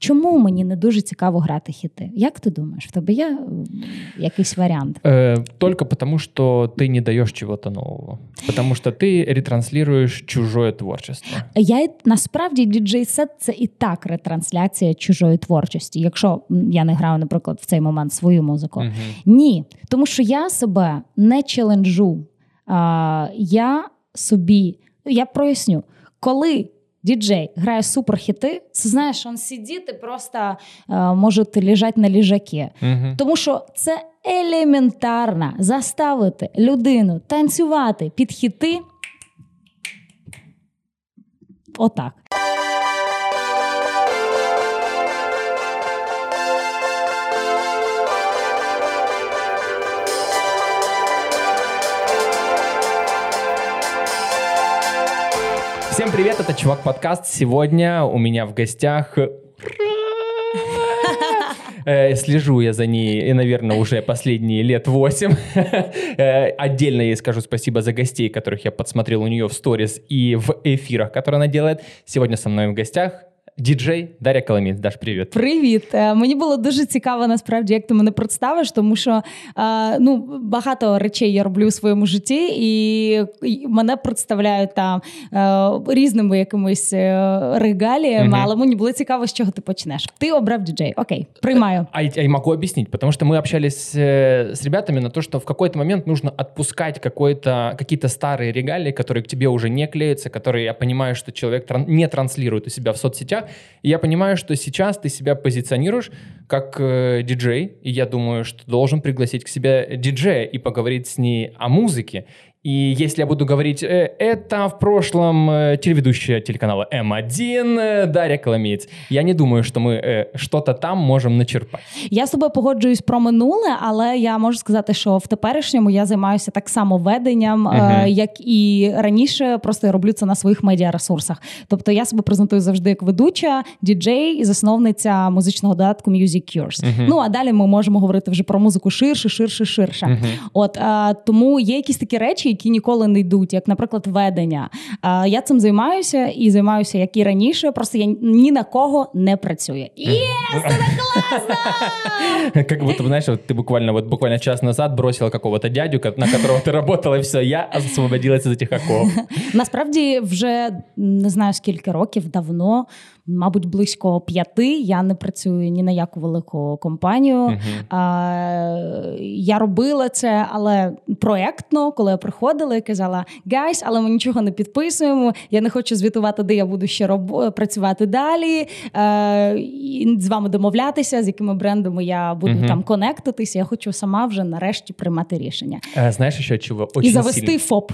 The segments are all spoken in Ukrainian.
Чому мені не дуже цікаво грати хіти? Як ти думаєш, в тебе є якийсь варіант? Э, только потому, что ты не даешь чего-то нового. Потому что ты ретранслируешь чужое творчество. Я насправді діджей сет це і так ретрансляція чужої творчості. Якщо я не граю, наприклад, в цей момент свою музику. Мгм. Ні, тому що я себе не челенджу. А, я собі, я проясню, коли діджей грає суперхіти, це знаєш, он сидіти просто е, може лежати на ліжакі. Угу. Тому що це елементарно заставити людину танцювати під хіти. Отак. Всем привет, это Чувак Подкаст. Сегодня у меня в гостях... Э, Слежу я за ней, и, наверное, уже последние лет восемь. Э, Отдельно ей скажу спасибо за гостей, которых я подсмотрел у нее в сторис и в эфирах, которые она делает. Сегодня со мной в гостях диджей Дарья Коломец. Даш, привет. Привіт! Е, Мені було дуже цікаво насправді, як ти мене представиш, тому що е, ну, багато речей я роблю у своєму житті, і, і мене представляють там е, різними якимись е, регаліями, Мгм. але мені було цікаво, з чого ти почнеш. Ти обрав діджей. Окей, приймаю. А я я могу объяснить, потому что мы общались э, с ребятами на то, что в какой-то момент нужно отпускать какой-то, какие-то старые регалии, которые к тебе уже не клеятся, которые я понимаю, что человек тран- не транслирует у себя в соцсетях. И я понимаю, что сейчас ты себя позиционируешь как э, диджей, и я думаю, что должен пригласить к себе диджея и поговорить с ней о музыке. И если я буду говорить, э, это в прошлом э, телеведущая телеканала М1 э, Дарья Коломеец, я не думаю, что мы э, что-то там можем начерпать. Я з тобою погоджуюсь про минуле, але я можу сказати, що в теперішньому я займаюся так само веденням, е, Мгм. як і раніше. Просто я роблю це на своїх медіаресурсах. Тобто я себе презентую завжди як ведуча, діджей і засновниця музичного додатку Music Cures. Мгм. Ну а далі ми можемо говорити вже про музику ширше, ширше, ширше. Мгм. От е, тому є якісь такі речі, які ніколи не йдуть, як, наприклад, ведення. Е, я цим займаюся і займаюся як і раніше. Просто я ні на кого не працюю. І Как будто, знаешь, вот ты буквально вот буквально час назад бросила какого-то дядю, ко- на которого ты работала, и все, я освободилась из этих оков. Насправді вже не знаю скільки років давно, мабуть, близько п'яти. Я не працюю ні на яку велику компанію. Мгм. А, я робила це, але проектно, коли я приходила і казала: Guys, але ми нічого не підписуємо. Я не хочу звітувати, де я буду ще роб... працювати далі. Е, і з вами домовлятися, з якими брендами я буду Мгм. там конектитися. Я хочу сама вже нарешті приймати рішення Э, Знаешь еще чего? Очень і завести сильно. ФОП.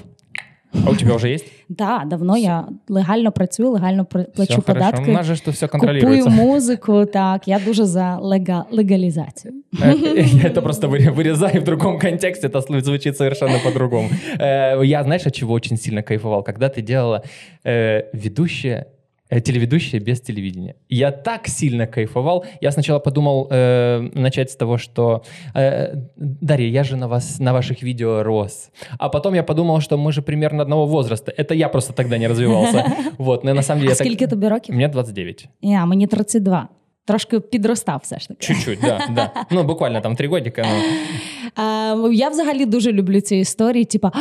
А у тебя уже есть? Да, давно я легально працюю, легально плачу хорошо. У податки. нас же все Купую контролируется. музику, так я дуже за лега- легалізацію. Э, Я это просто выре- вырезаю в другом контексте, это звучит совершенно по-другому. Э, Я, знаешь, от чего очень сильно кайфовал? Когда ты делала э, ведущая, э, телеведущая без телевидения. Я так сильно кайфовал. Я сначала подумал э, начать с того, что э, Дарья, я же на вас, на ваших видео рос. А потом я подумал, что мы же примерно одного возраста. Это я просто тогда не развивался. Вот, но на самом деле... А я так- скільки тобі років? Мне 29. Я, мені 32. Трошки підростав все ж таки. Чуть-чуть, да, да. Ну, буквально там три годика. ну. Я взагалі дуже люблю ці історії. Типа,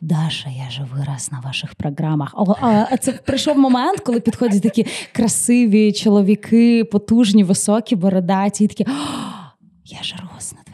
Даша, я же вираз на ваших програмах. О, а, це прийшов момент, коли підходять такі красиві чоловіки, потужні, високі, бородаті, і такі. Я ж рос на.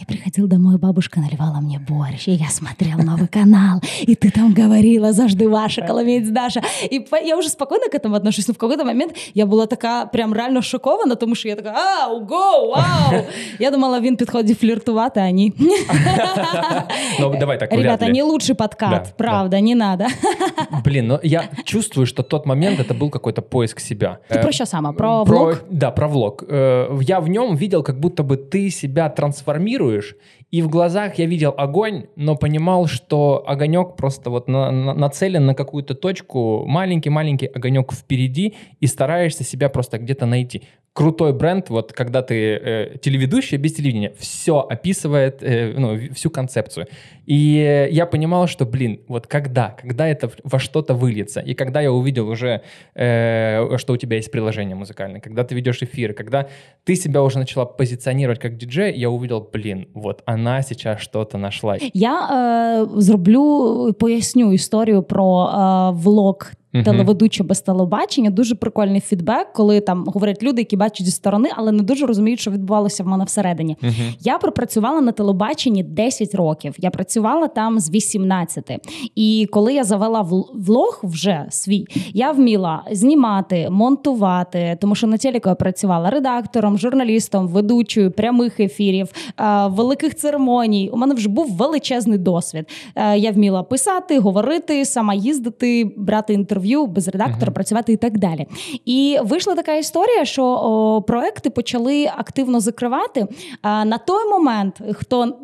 Я приходил домой, бабушка наливала мне борщ, и я смотрел новый канал, и ты там говорила, завжди ваша, коломець Даша. І по- я вже спокійно к этому отношусь, но в какой-то момент я була така прям реально шокована, тому що я така, ау, го, вау! Я думала, він підходить фліртувати, а ні. Ну, давай так, вряд Ребята, ли. не лучший подкат, Да, правда, не надо. Блин, но я чувствую, что тот момент это был какой-то поиск себя. Ти Э, про що саме? Про влог? Да, про влог. Э, Я в нем видел, как будто бы ты себя трансформируешь эфирируешь, и в глазах я видел огонь, но понимал, что огонек просто вот на, на, нацелен на какую-то точку, маленький-маленький огонек впереди, и стараешься себя просто где-то найти. Крутой бренд, вот когда ты э, телеведущий без телевидения, все описывает, э, ну, всю концепцию. И я понимал, что, блин, вот когда, когда это во что-то выльется, и когда я увидел уже, э, что у тебя есть приложение музыкальное, когда ты ведешь эфир, когда ты себя уже начала позиционировать как диджей, я увидел, блин, вот она сейчас что-то нашла. Я е, зроблю, поясню історію про е, влог uh телеведуча без телебачення. Дуже прикольний фідбек, коли там говорять люди, які бачать зі сторони, але не дуже розуміють, що відбувалося в мене всередині. uh Я пропрацювала на телебаченні 10 років. Я працювала там з 18. І коли я завела влог вже свій, я вміла знімати, монтувати, тому що на телеку я працювала редактором, журналістом, ведучою прямих ефірів, е, великих церемоній. У мене вже був величезний досвід. Е, я вміла писати, говорити, сама їздити, брати інтерв'ю інтерв'ю, без редактора uh-huh. працювати і так далі. І вийшла така історія, що о, проекти почали активно закривати. А на той момент, хто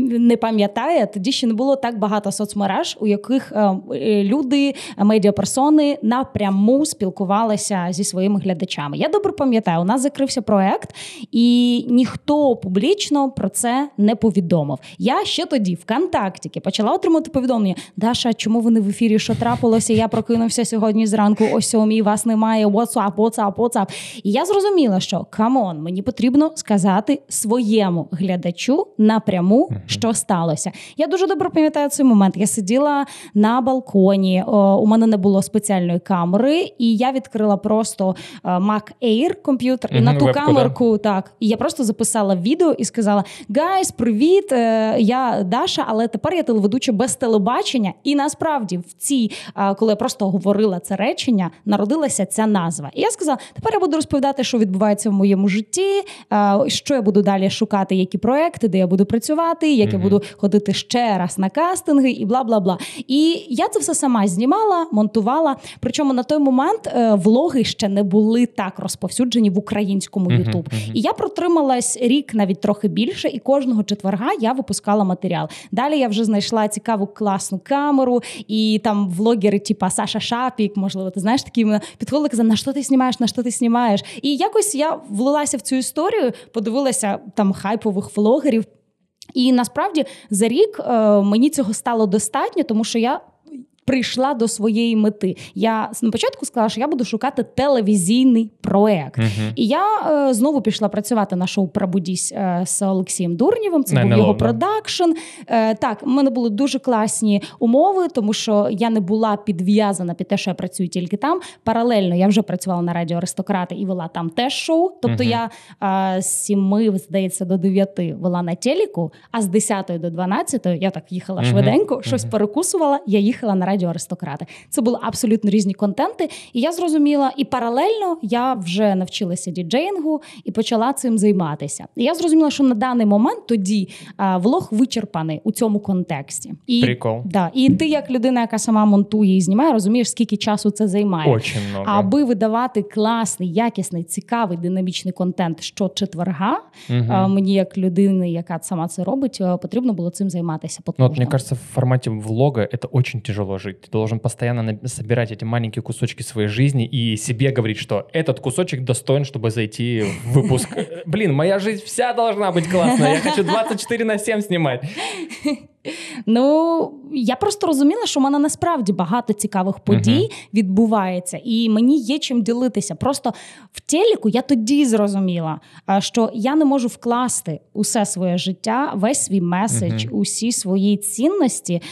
не пам'ятає, тоді ще не було так багато соцмереж, у яких е, е, люди, медіаперсони напряму спілкувалися зі своїми глядачами. Я добре пам'ятаю, у нас закрився проект, і ніхто публічно про це не повідомив. Я ще тоді в контакті почала отримати повідомлення. Даша, чому ви не в ефірі? Що трапилося? Я прокинувся сьогодні зранку о сьомій, вас немає. WhatsApp, WhatsApp, WhatsApp. І я зрозуміла, що come on, мені потрібно сказати своєму глядачу напряму, що сталося. Я дуже добре пам'ятаю цей момент. Я сиділа на балконі, о, у мене не було спеціальної камери, і я відкрила просто е, Mac Air комп'ютер і на ту вебку, камерку да? так. І я просто записала відео і сказала: Guys, привіт! Е, я Даша, але тепер я телеведуча без телебачення. І насправді в цій, е, коли я просто говорила це речення, народилася ця назва. І я сказала: тепер я буду розповідати, що відбувається в моєму житті, що я буду далі шукати, які проекти, де я буду працювати, як mm-hmm. я буду ходити ще раз на кастинги, і бла бла бла. І я це все сама знімала, монтувала. Причому на той момент е, влоги ще не були так розповсюджені в українському Ютуб. Mm-hmm. І я протрималась рік, навіть трохи більше, і кожного четверга я випускала матеріал. Далі я вже знайшла цікаву класну камеру, і там влогери, типа Саша шапік, можливо, ти знаєш такі підходили, казали, на що ти знімаєш, на що ти знімаєш. І якось я влилася в цю історію, подивилася там хайпових влогерів. І насправді за рік е, мені цього стало достатньо, тому що я прийшла до своєї мети. Я на початку сказала, що я буду шукати телевізійний проект. Uh-huh. І я е, знову пішла працювати на шоу Пробудісь е, з Олексієм Дурнєвим. Це не, був не його ловно. продакшн. Е, так, в мене були дуже класні умови, тому що я не була підв'язана під те, що я працюю тільки там. Паралельно я вже працювала на радіо Аристократи і вела там теж шоу. Тобто uh-huh. я е, з сіми, здається, до дев'яти вела на телеку, а з 10 до 12 я так їхала uh-huh. швиденько, щось перекусувала. Я їхала на радіо Аристократи. Це були абсолютно різні контенти. І я зрозуміла, і паралельно я вже навчилася діджеїнгу і почала цим займатися. І я зрозуміла, що на даний момент тоді а, влог вичерпаний у цьому контексті. І Прикол. Да, і ти, як людина, яка сама монтує і знімає, розумієш, скільки часу це займає. Очень много. Аби видавати класний, якісний, цікавий динамічний контент щочетверга, угу. а, мені як людини, яка сама це робить, потрібно було цим займатися. Ну, от, мені кажется, в форматі влога це дуже тяжело жити. Ты должен постоянно собирать эти маленькие кусочки своей жизни и себе говорить, что этот кусочек достоин, чтобы зайти в выпуск. Блин, моя жизнь вся должна быть классная. Я хочу 24 на 7 снимать. Ну я просто розуміла, що в мене насправді багато цікавих подій uh-huh. відбувається, і мені є чим ділитися. Просто в телеку я тоді зрозуміла, що я не можу вкласти усе своє життя, весь свій меседж, uh-huh. усі свої цінності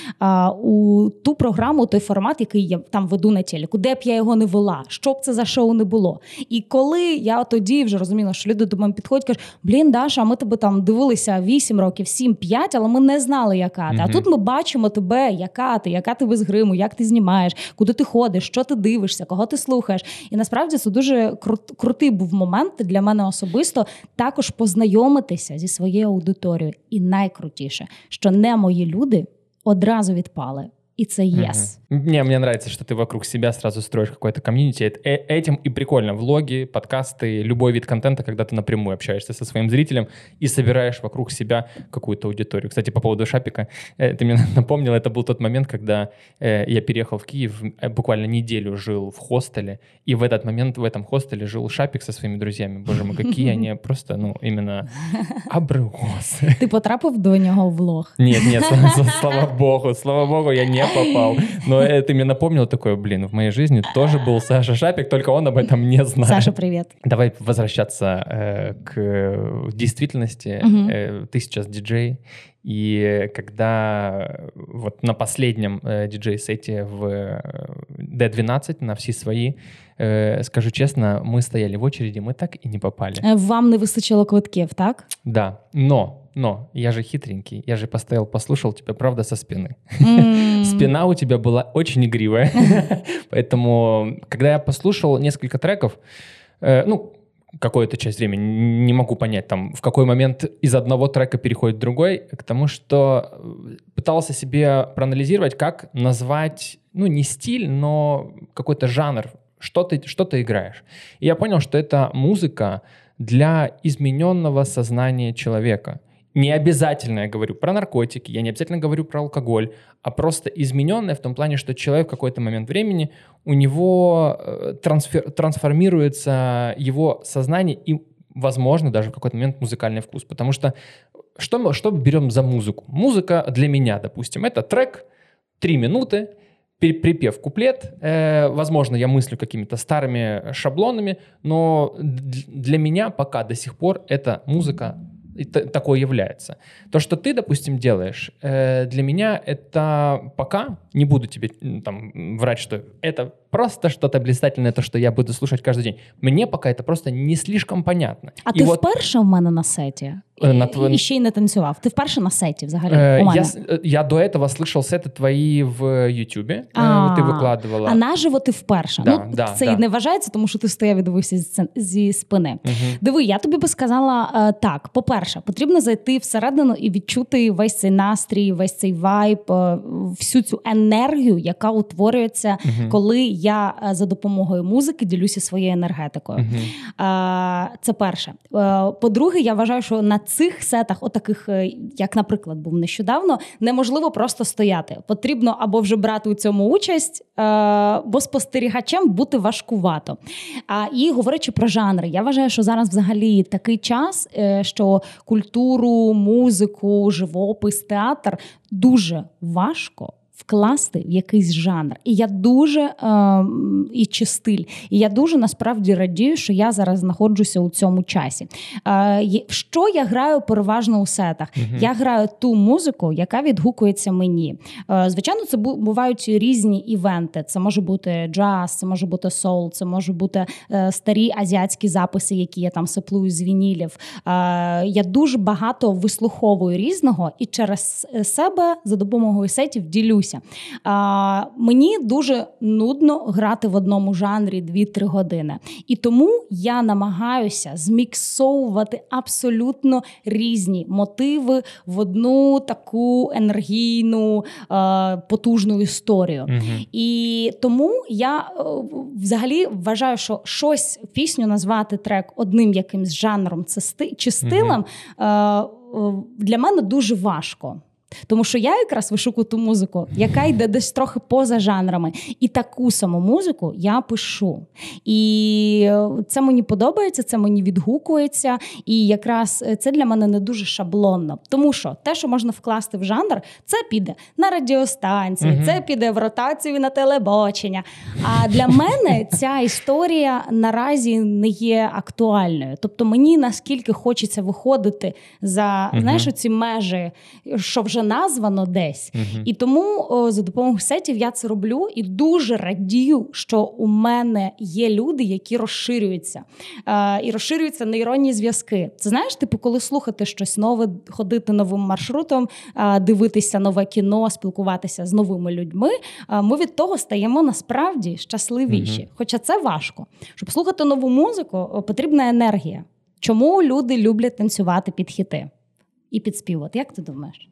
у ту програму, той формат, який я там веду на телеку, де б я його не вела, що б це за шоу не було. І коли я тоді вже розуміла, що люди до мене підходять, кажуть, блін, Даша, ми тебе там дивилися 8 років, 7-5, але ми не знали, яка яка ти. А тут ми бачимо тебе, яка ти, яка ти без гриму, як ти знімаєш, куди ти ходиш, що ти дивишся, кого ти слухаєш. І насправді це дуже крут, крутий був момент для мене особисто також познайомитися зі своєю аудиторією. І найкрутіше, що не мої люди одразу відпали. И це yes. Мне, мне нравится, что ты вокруг себя сразу строишь какое-то комьюнити. Э, этим и прикольно. Влоги, подкасты, любой вид контента, когда ты напрямую общаешься со своим зрителем и собираешь вокруг себя какую-то аудиторию. Кстати, по поводу Шапика, э, ты мне напомнил, это был тот момент, когда э, я переехал в Киев, буквально неделю жил в хостеле, и в этот момент в этом хостеле жил Шапик со своими друзьями. Боже мой, какие они просто, ну, именно обрыгосы. Ты потрапив до нього в влог? Нет, нет, слава богу, слава богу, я не попал. Но это мне напомнило такое, блин, в моей жизни тоже был Саша Шапик, только он об этом не знает. Саша, привет. Давай возвращаться э, к действительности. Угу. Э, ты сейчас диджей, и когда вот на последнем э, диджей-сете в D12 на все свои, э, скажу честно, мы стояли в очереди, мы так и не попали. Вам не вистачило квитків, так? Да, но но я же хитренький, я же постоял, послушал тебя, правда, со спины. Mm. Спина у тебя была очень игривая. Поэтому, когда я послушал несколько треков, э, ну, какую-то часть времени, не могу понять, там, в какой момент из одного трека переходит в другой, к тому, что э, пытался себе проанализировать, как назвать, ну, не стиль, но какой-то жанр, что ты, что ты играешь. И я понял, что это музыка для измененного сознания человека — не обязательно я говорю про наркотики, я не обязательно говорю про алкоголь, а просто измененное в том плане, что человек в какой-то момент времени, у него э, трансфер, трансформируется его сознание и, возможно, даже в какой-то момент музыкальный вкус. Потому что что мы, что мы берем за музыку? Музыка для меня, допустим, это трек, три минуты, припев куплет. Э, возможно, я мыслю какими-то старыми шаблонами, но для меня пока до сих пор эта музыка такое является. То, что ты, допустим, делаешь, э, для меня это пока, не буду тебе там врать, что это просто что-то блистательное, то, что я буду слушать каждый день. Мне пока это просто не слишком понятно. А И ти вот... вперше в мене на сеті? На тв... І ще й не танцював. Ти вперше на сеті взагалі? Э, у мене? Я, я до этого слышал сети твої в Ютубі. А, ти викладувала. А наживо ти вперше. Да, ну, да, Це да. і не вважається, тому що ти стояв і дивився зі, зі спини. Угу. Диви, я тобі би сказала так: по-перше, потрібно зайти всередину і відчути весь цей настрій, весь цей вайб, всю цю енергію, яка утворюється, угу. коли я е, за допомогою музики ділюся своєю енергетикою. Uh-huh. Це перше. Е, по-друге, я вважаю, що на цих сетах, отаких, як, наприклад, був нещодавно, неможливо просто стояти. Потрібно або вже брати у цьому участь, бо спостерігачем бути важкувато. І говорячи про жанри, я вважаю, що зараз взагалі такий час, що культуру, музику, живопис, театр дуже важко вкласти в якийсь жанр. І я дуже е, і чи стиль. І я дуже насправді радію, що я зараз знаходжуся у цьому часі. Е, Що я граю переважно у сетах? uh Я граю ту музику, яка відгукується мені. Е, Звичайно, це бувають різні івенти. Це може бути джаз, це може бути соул, це може бути е, старі азіатські записи, які я там сиплую з вінілів. Е, Я дуже багато вислуховую різного і через себе за допомогою сетів ділюся дивися. А, Мені дуже нудно грати в одному жанрі 2-3 години. І тому я намагаюся зміксовувати абсолютно різні мотиви в одну таку енергійну, потужну історію. Угу. І тому я е, взагалі вважаю, що щось пісню назвати трек одним якимсь жанром чи стилем угу. для мене дуже важко. Тому що я якраз вишукую ту музику, яка йде десь трохи поза жанрами. І таку саму музику я пишу. І це мені подобається, це мені відгукується. І якраз це для мене не дуже шаблонно. Тому що те, що можна вкласти в жанр, це піде на радіостанції, uh це піде в ротацію на телебачення. А для мене ця історія наразі не є актуальною. Тобто мені наскільки хочеться виходити за uh знаєш, ці межі, що вже названо десь. uh І тому о, за допомогою сетів я це роблю і дуже радію, що у мене є люди, які розширюються е, і розширюються нейронні зв'язки. Це знаєш, типу, коли слухати щось нове, ходити новим маршрутом, е, дивитися нове кіно, спілкуватися з новими людьми. Е, ми від того стаємо насправді щасливіші. uh Хоча це важко. Щоб слухати нову музику, потрібна енергія. Чому люди люблять танцювати під хіти і підспівати? Як ти думаєш?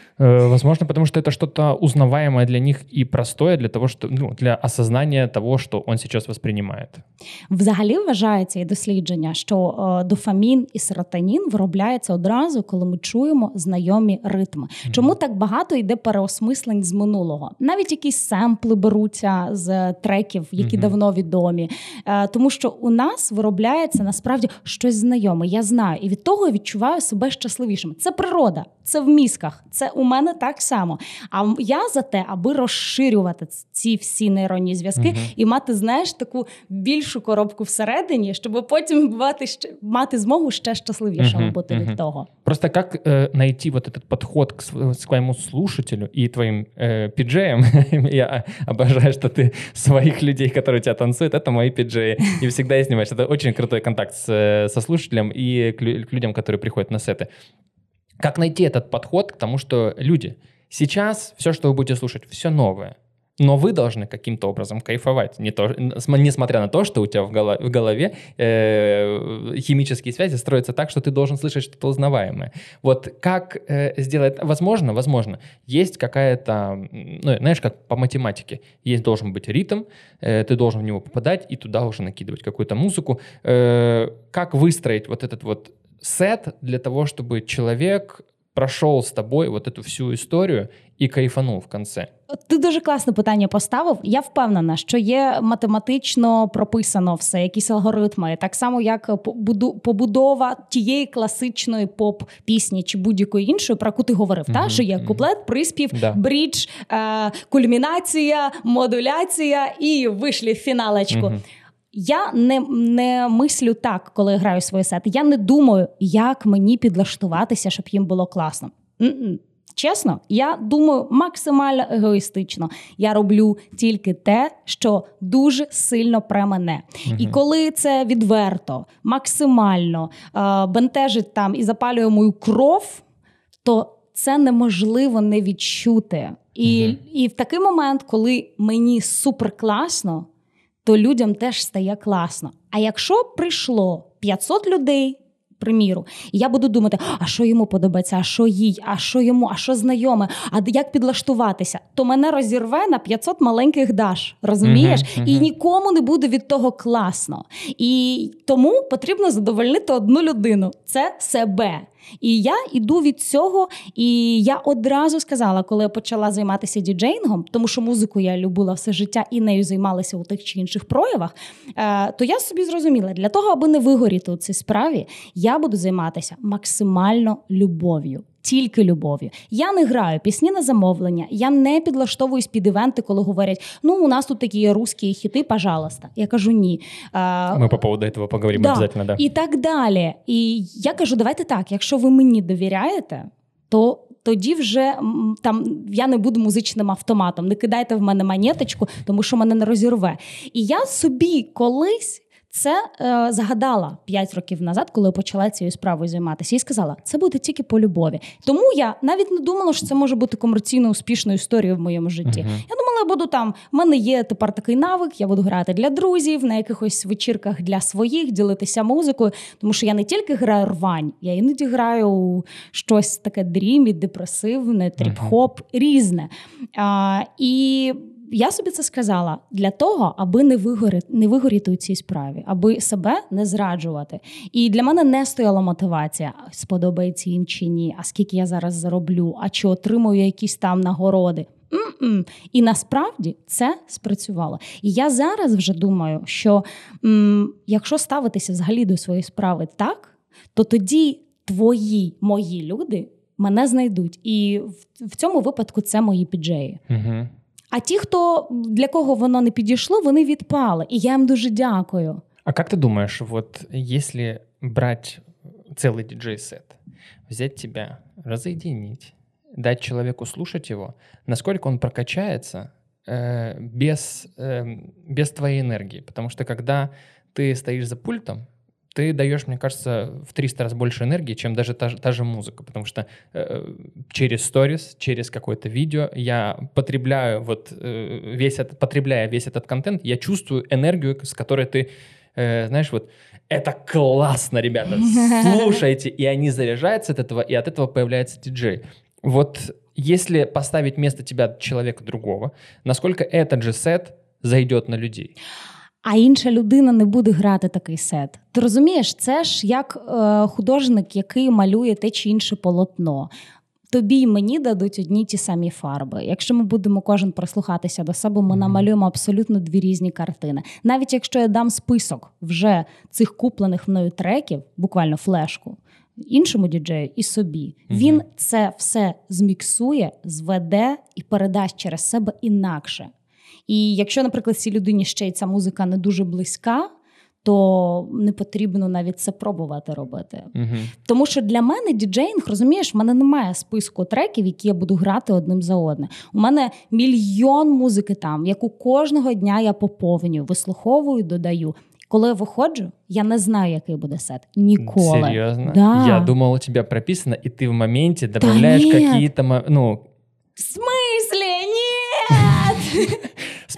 Э, возможно, потому что это что-то узнаваемое для них и простое для того, что ну, для осознания того, що он сейчас воспринимает. Взагалі вважається і дослідження, що е, дофамін і серотонін виробляються одразу, коли ми чуємо знайомі ритми. Чому так багато йде переосмислень з минулого? Навіть якісь семпли беруться з треків, які mm-hmm. давно відомі, е, тому що у нас виробляється насправді щось знайоме. Я знаю, і від того відчуваю себе щасливішим. Це природа, це в мізках, це у мене так само. А я за те, аби розширювати ці всі нейронні зв'язки uh-huh. і мати, знаєш, таку більшу коробку всередині, щоб потім бувати ще мати змогу ще щасливішим uh-huh. бути uh-huh. від того. Просто як э, найти вот этот подход к своему слушателю и твоим э, пиджеям. Я обожаю, что ты своих людей, которые у тебя танцуют, это мои пиджеи. И всегда их снимаешь. Это очень крутой контакт с, э, со слушателем и к, к людям, которые приходят на сеты. Как найти этот подход к тому, что люди, сейчас все, что вы будете слушать, все новое. Но вы должны каким-то образом кайфовать, не то, несмотря на то, что у тебя в голове, в голове э, химические связи строятся так, что ты должен слышать что-то узнаваемое. Вот как э, сделать? Возможно, возможно, есть какая-то, ну, знаешь, как по математике, есть должен быть ритм, э, ты должен в него попадать и туда уже накидывать какую-то музыку. Э, как выстроить вот этот вот сет для того, чтобы человек прошел з тобою вот эту всю історію і кайфанув в конце. Ти дуже класне питання поставив. Я впевнена, що є математично прописано все, якісь алгоритми, так само, як побудова тієї класичної поп-пісні чи будь-якої іншої, про яку ти говорив. Mm-hmm. Та що є куплет, приспів, да. брідж, е- кульмінація, модуляція і вишлі фіналечку. Mm-hmm. Я не не мислю так, коли граю свої сети. Я не думаю, як мені підлаштуватися, щоб їм було класно. Н-н. Чесно, я думаю максимально егоїстично. Я роблю тільки те, що дуже сильно про мене. uh І коли це відверто, максимально е- бентежить там і запалює мою кров, то це неможливо не відчути. І, uh І в такий момент, коли мені супер класно то людям теж стає класно. А якщо прийшло 500 людей, приміру, і я буду думати, а що йому подобається, а що їй, а що йому, а що знайоме, а як підлаштуватися, то мене розірве на 500 маленьких даш, розумієш? Uh-huh, uh-huh. І нікому не буде від того класно. І тому потрібно задовольнити одну людину це себе. І я іду від цього, і я одразу сказала, коли я почала займатися діджейнгом, тому що музику я любила все життя і нею займалася у тих чи інших проявах. Е, то я собі зрозуміла, для того, аби не вигоріти у цій справі, я буду займатися максимально любов'ю тільки любов'ю. Я не граю пісні на замовлення, я не підлаштовуюсь під івенти, коли говорять: ну у нас тут такі русські хіти, пожалуйста. Я кажу ні. Ми по поводу цього поговоримо да. обов'язково, да. І так далі. І я кажу, давайте так, якщо ви мені довіряєте, то. Тоді вже там я не буду музичним автоматом. Не кидайте в мене монеточку, тому що мене не розірве. І я собі колись це е, загадала 5 років назад, коли почала цією справою займатися, і сказала, це буде тільки по любові. Тому я навіть не думала, що це може бути комерційно успішною історією в моєму житті. Uh-huh. Я думала, я буду там. в мене є тепер такий навик, я буду грати для друзів на якихось вечірках для своїх, ділитися музикою. Тому що я не тільки граю рвань, я іноді граю щось таке дрімі, депресивне, тріп-хоп, uh-huh. різне. А, І я собі це сказала для того, аби не вигоріти, не вигоріти у цій справі, аби себе не зраджувати. І для мене не стояла мотивація, сподобається їм чи ні, а скільки я зараз зароблю, а чи отримую якісь там нагороди. М-м. І насправді це спрацювало. І я зараз вже думаю, що м- якщо ставитися взагалі до своєї справи так, то тоді твої мої люди мене знайдуть. І в, в цьому випадку це мої піджеї. Угу. А ті, хто для кого воно не підійшло, вони відпали. І я їм дуже дякую. А как ты думаешь, вот если брать целый диджей-сет, взять тебя, разоединить, дать человеку слушать его, насколько он прокачается э, без, э, без твоей энергии? Потому что когда ты стоишь за пультом, ты даешь, мне кажется, в 300 раз больше энергии, чем даже та, та же музыка, потому что э, через сторис, через какое-то видео я потребляю вот э, весь этот, потребляя весь этот контент, я чувствую энергию, с которой ты, э, знаешь, вот это классно, ребята, слушайте, и они заряжаются от этого, и от этого появляется диджей. Вот если поставить вместо тебя человека другого, насколько этот же сет зайдет на людей? А інша людина не буде грати такий сет. Ти розумієш, це ж як е, художник, який малює те чи інше полотно. Тобі й мені дадуть одні ті самі фарби. Якщо ми будемо кожен прислухатися до себе, ми намалюємо абсолютно дві різні картини. Навіть якщо я дам список вже цих куплених мною треків, буквально флешку, іншому діджею і собі, угу. він це все зміксує, зведе і передасть через себе інакше. І якщо, наприклад, цій людині ще й ця музика не дуже близька, то не потрібно навіть це пробувати робити. Угу. Тому що для мене діджейнг, розумієш, в мене немає списку треків, які я буду грати одним за одним. У мене мільйон музики там, яку кожного дня я поповнюю, вислуховую, додаю. Коли я виходжу, я не знаю, який буде сет. Ніколи. Серйозно? Да. Я думала, у тебе прописано, і ти в моменті додаєш якісь ну. В смислі? Ні!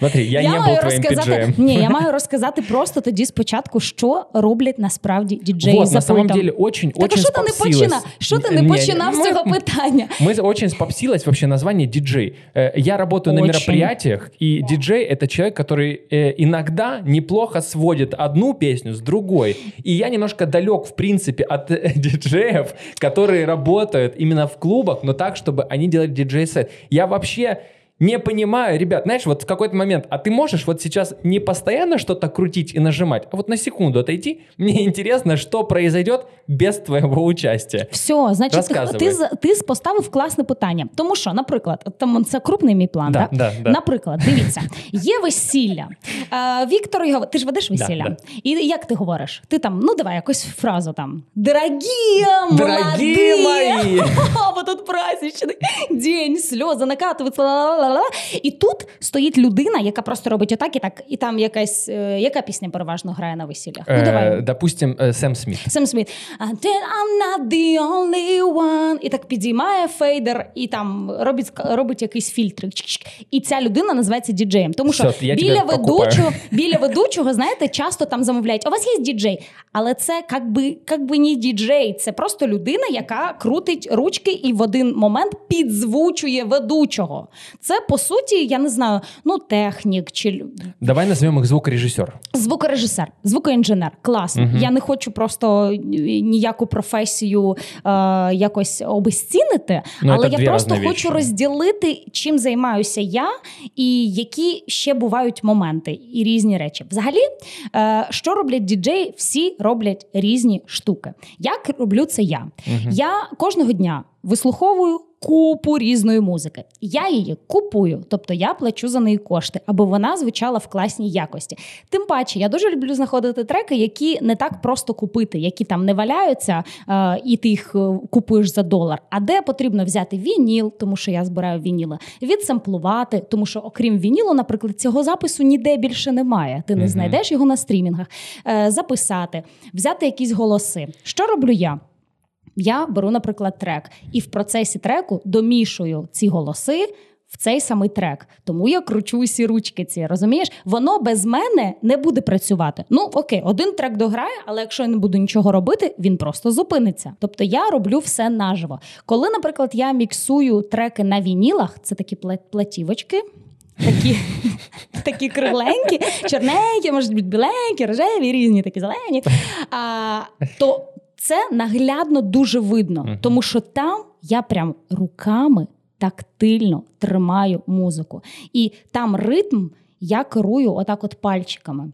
Смотри, я, я не був твоїм піджеєм. Ні, я маю розказати просто тоді спочатку, що роблять насправді діджеї вот, за на самом деле очень, так, очень що ти не починав? Що ти не починав з цього питання? Мы очень спопсилось вообще название диджей. Э, я работаю очень. на мероприятиях, и диджей — это человек, который э, иногда неплохо сводит одну песню с другой. И я немножко далек, в принципе, от э, диджеев, которые работают именно в клубах, но так, чтобы они делали диджей-сет. Я вообще не понимаю, ребят, знаешь, вот в какой-то момент, а ты можешь вот сейчас не постоянно что-то крутить и нажимать, а вот на секунду отойти, мне интересно, что произойдет без твоего участия. Все, значить, ти, ти поставив класне питання. Тому що, наприклад, там це крупний мій план. Да, так? Да, да. Наприклад, дивіться, є весілля. Е, Віктор його, ти ж ведеш весілля? Да, І як ти говориш? Ти там, ну давай якусь фразу там. Дорогі, Дорогі мої! Бо тут праздничний день, сльози накатуються. І тут стоїть людина, яка просто робить отак, і так, і там якась е, яка пісня переважно грає на весіллях. Ну, давай. Допустим, е, Сем Сміт. Сем Сміт. I'm not the only one. І так підіймає фейдер, і там робить робить якийсь фільтр. І ця людина називається діджеєм. Тому що Все, біля ведучого, біля ведучого, знаєте, часто там замовляють, у вас є діджей. Але це як би, як би не діджей, це просто людина, яка крутить ручки і в один момент підзвучує ведучого. Це по суті, я не знаю, ну технік чи давай назвемо їх звукорежисер. Звукорежисер, звукоінженер. Класно. Угу. Я не хочу просто ніяку професію е, якось обезцінити, ну, але я просто хочу вещи. розділити, чим займаюся я, і які ще бувають моменти і різні речі. Взагалі, е, що роблять діджеї? Всі роблять різні штуки. Як роблю це я? Угу. Я кожного дня вислуховую купу різної музики. Я її купую, тобто я плачу за неї кошти, аби вона звучала в класній якості. Тим паче, я дуже люблю знаходити треки, які не так просто купити, які там не валяються, е, і ти їх е, купуєш за долар. А де потрібно взяти вініл, тому що я збираю вініли, відсамплувати, тому що, окрім вінілу, наприклад, цього запису ніде більше немає. Ти не знайдеш його на стрімінгах, е, записати, взяти якісь голоси. Що роблю я? Я беру, наприклад, трек, і в процесі треку домішую ці голоси. В цей самий трек, тому я кручу усі ручки. Ці розумієш, воно без мене не буде працювати. Ну окей, один трек дограє, але якщо я не буду нічого робити, він просто зупиниться. Тобто я роблю все наживо. Коли, наприклад, я міксую треки на вінілах, це такі платівочки, такі такі кругленькі, чорненькі, можуть бути біленькі, рожеві, різні такі зелені. А, То це наглядно дуже видно, uh-huh. тому що там я прям руками тактильно тримаю музику. І там ритм я керую отак от пальчиками.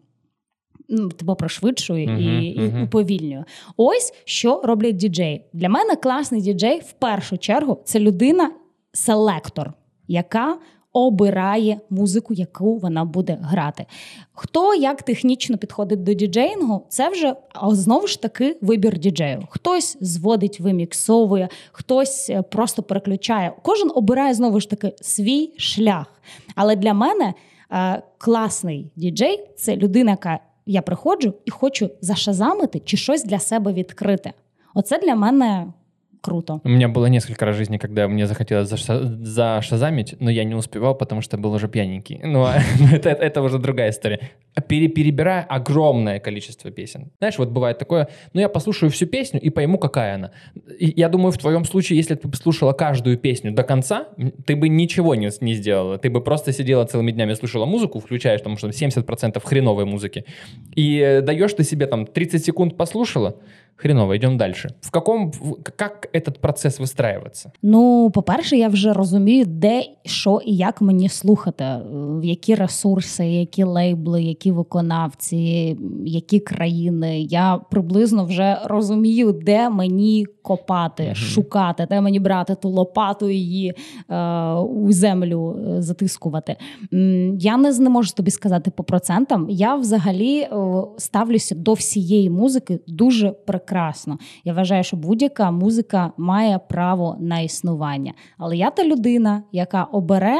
Ну, тебе пришвидшую uh-huh, і uh-huh. і уповільнюю. Ось що роблять діджеї. Для мене класний діджей в першу чергу це людина-селектор, яка обирає музику, яку вона буде грати. Хто як технічно підходить до діджеїнгу, це вже знову ж таки вибір діджею. Хтось зводить, виміксовує, хтось е, просто переключає. Кожен обирає знову ж таки свій шлях. Але для мене е, класний діджей це людина, яка я приходжу і хочу зашазамити чи щось для себе відкрити. Оце для мене круто. У меня было несколько раз в жизни, когда мне захотелось заша- зашазамить, но я не успевал, потому что был уже пьяненький. Ну, а это, это уже другая история. Пере, перебирая огромное количество песен. Знаешь, вот бывает такое, ну, я послушаю всю песню и пойму, какая она. И я думаю, в твоем случае, если ты слушала каждую песню до конца, ты бы ничего не, не сделала. Ты бы просто сидела целыми днями, слушала музыку, включаешь там, что 70% хреновой музыки, и э, даешь ты себе там 30 секунд послушала, хреново, йдемо далі. В каком як этот процес вистраюється? Ну, по-перше, я вже розумію, де що і як мені слухати, які ресурси, які лейбли, які виконавці, які країни. Я приблизно вже розумію, де мені копати, mm шукати, де мені брати ту лопату і її е, у землю е, затискувати. Я не, не можу тобі сказати по процентам. Я взагалі е, ставлюся до всієї музики дуже прекрасно прекрасно. Я вважаю, що будь-яка музика має право на існування. Але я та людина, яка обере,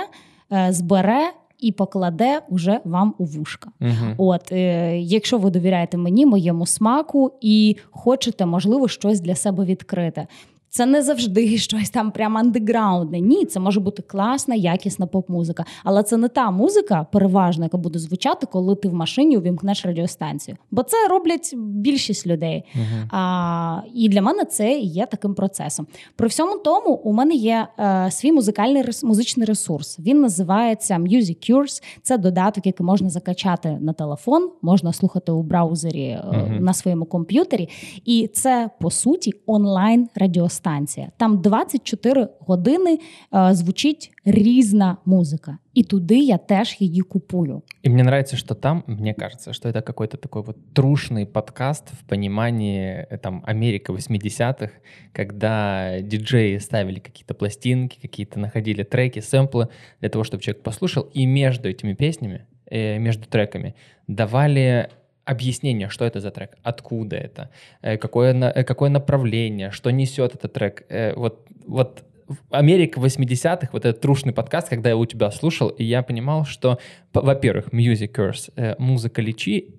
е, збере. І покладе уже вам у вушка. uh От, е, якщо ви довіряєте мені, моєму смаку, і хочете, можливо, щось для себе відкрити. Це не завжди щось там прямо андеграундне. Ні, це може бути класна, якісна поп-музика. Але це не та музика, переважна, яка буде звучати, коли ти в машині увімкнеш радіостанцію. Бо це роблять більшість людей. Uh-huh. А, І для мене це є таким процесом. При всьому тому у мене є е, свій музикальний музичний ресурс. Він називається Music Cures. Це додаток, який можна закачати на телефон, можна слухати у браузері uh-huh. на своєму комп'ютері. І це по суті онлайн радіостанція радіостанція. Там 24 години е, звучить різна музика. И туды я теж її купую. И мне нравится, что там, мне кажется, что это какой-то такой вот трушный подкаст в понимании э, там Америка 80-х, когда диджеи ставили какие-то пластинки, какие-то находили треки, сэмплы для того, чтобы человек послушал, и между этими песнями, э, между треками давали объяснение, что это за трек, откуда это, э, какое, э, какое направление, что несет этот трек. Э, вот, вот Америка 80-х, вот этот трушный подкаст, когда я у тебя слушал, и я понимал, что, во-первых, Music Curse, музыка лечи,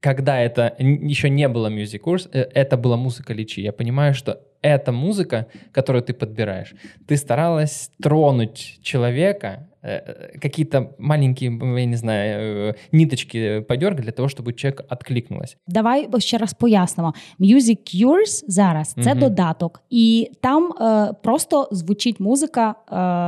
когда это еще не было Music Curse, это была музыка лечи. Я понимаю, что эта музыка, которую ты подбираешь, ты старалась тронуть человека, какие-то маленькие, я не знаю, э, ниточки подергать для того, щоб человек откликнулась. Давай ще раз пояснимо. Music Cures зараз це угу. додаток, і там е, просто звучить музика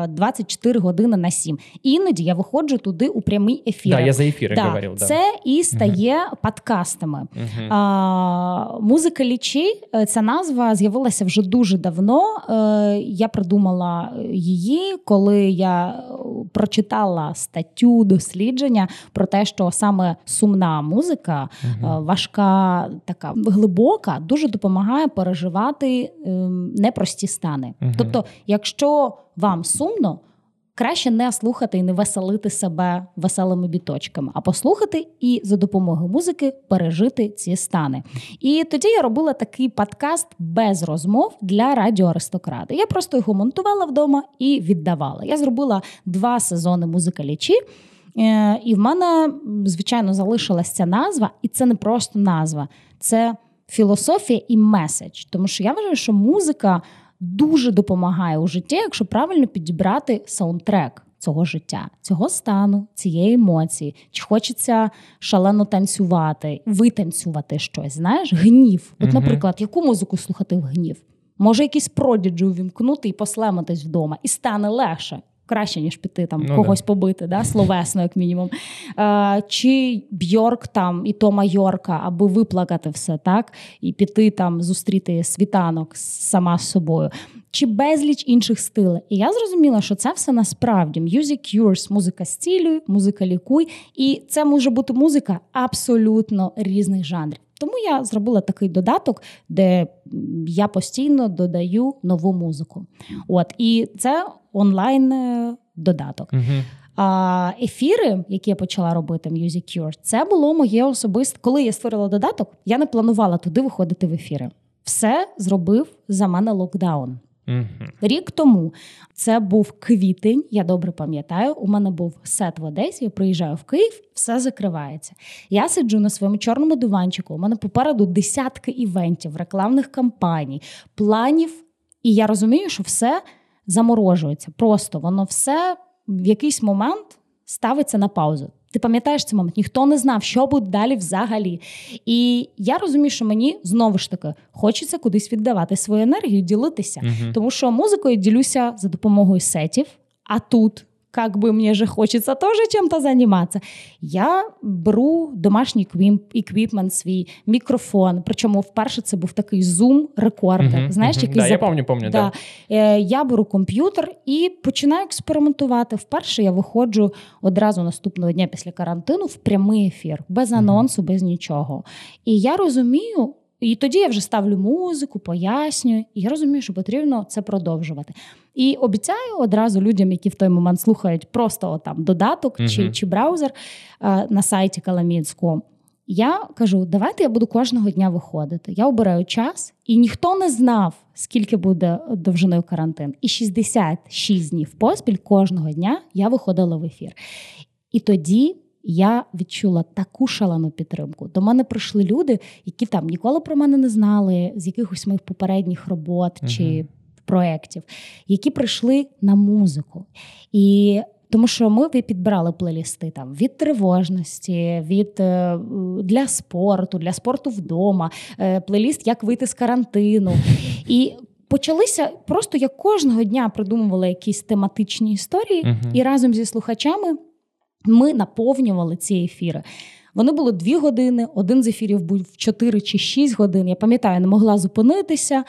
е, 24 години на 7. Іноді я виходжу туди у прямий ефір. Да, я за ефіри да, говорив. Да. Це і стає угу. подкастами. Угу. Е, музика лічі, ця назва з'явилася вже дуже давно. Е, я придумала її, коли я прочитала статтю дослідження про те, що саме сумна музика, угу. важка, така глибока, дуже допомагає переживати ем, непрості стани. Угу. Тобто, якщо вам сумно. Краще не слухати і не веселити себе веселими біточками, а послухати і за допомогою музики пережити ці стани. І тоді я робила такий подкаст без розмов для радіоаристократи. Я просто його монтувала вдома і віддавала. Я зробила два сезони музикалічі. Е, і в мене, звичайно, залишилася ця назва, і це не просто назва, це філософія і меседж. Тому що я вважаю, що музика дуже допомагає у житті, якщо правильно підібрати саундтрек. Цього життя, цього стану, цієї емоції, чи хочеться шалено танцювати, витанцювати щось, знаєш, гнів. От, наприклад, яку музику слухати в гнів? Може, якийсь продіджу увімкнути і послемитись вдома, і стане легше краще, ніж піти там ну, когось да. побити, да, словесно, як мінімум. Е, Чи Бьорк там і Тома Йорка, аби виплакати все, так, і піти там зустріти світанок сама з собою. Чи безліч інших стилей. І я зрозуміла, що це все насправді Music Cures, музика стілюй, музика лікуй. І це може бути музика абсолютно різних жанрів. Тому я зробила такий додаток, де я постійно додаю нову музику. От і це онлайн е, додаток. А ефіри, які я почала робити, Music Cure, це було моє особисте. Коли я створила додаток, я не планувала туди виходити в ефіри. Все зробив за мене локдаун. Mm-hmm. Рік тому це був квітень, я добре пам'ятаю. У мене був сет в Одесі. Я приїжджаю в Київ, все закривається. Я сиджу на своєму чорному диванчику. У мене попереду десятки івентів, рекламних кампаній, планів І я розумію, що все заморожується. Просто воно все в якийсь момент ставиться на паузу. Ти пам'ятаєш цей момент? Ніхто не знав, що буде далі взагалі. І я розумію, що мені знову ж таки хочеться кудись віддавати свою енергію, ділитися. Мгм. Тому що музикою ділюся за допомогою сетів, а тут. Как бы мне же хочется тоже чем-то заниматься. Я беру домашній equip- equipment свій, мікрофон. Причому вперше це був такий Zoom рекордер. Мгм, Знаєш, мгм. який Да, я зап- помню, помню, Да. Е, Я беру комп'ютер і починаю експериментувати. Вперше я виходжу одразу наступного дня після карантину в прямий ефір, без анонсу, без нічого. І я розумію. І тоді я вже ставлю музику, пояснюю, і я розумію, що потрібно це продовжувати. І обіцяю одразу людям, які в той момент слухають просто там додаток чи, Мгм. чи браузер е, на сайті Calamits.com, я кажу, давайте я буду кожного дня виходити. Я обираю час, і ніхто не знав, скільки буде довжиною карантин. І 66 днів поспіль кожного дня я виходила в ефір. І тоді я відчула таку шалену підтримку. До мене прийшли люди, які там ніколи про мене не знали, з якихось моїх попередніх робот чи проєктів, які прийшли на музику. І тому що ми підбирали плейлісти там від тривожності, від е, для спорту, для спорту вдома, е, плейліст Як вийти з карантину. І почалися просто я кожного дня придумувала якісь тематичні історії, Мгм. і разом зі слухачами ми наповнювали ці ефіри. Вони були дві години, один з ефірів був 4 чи 6 годин. Я пам'ятаю, не могла зупинитися.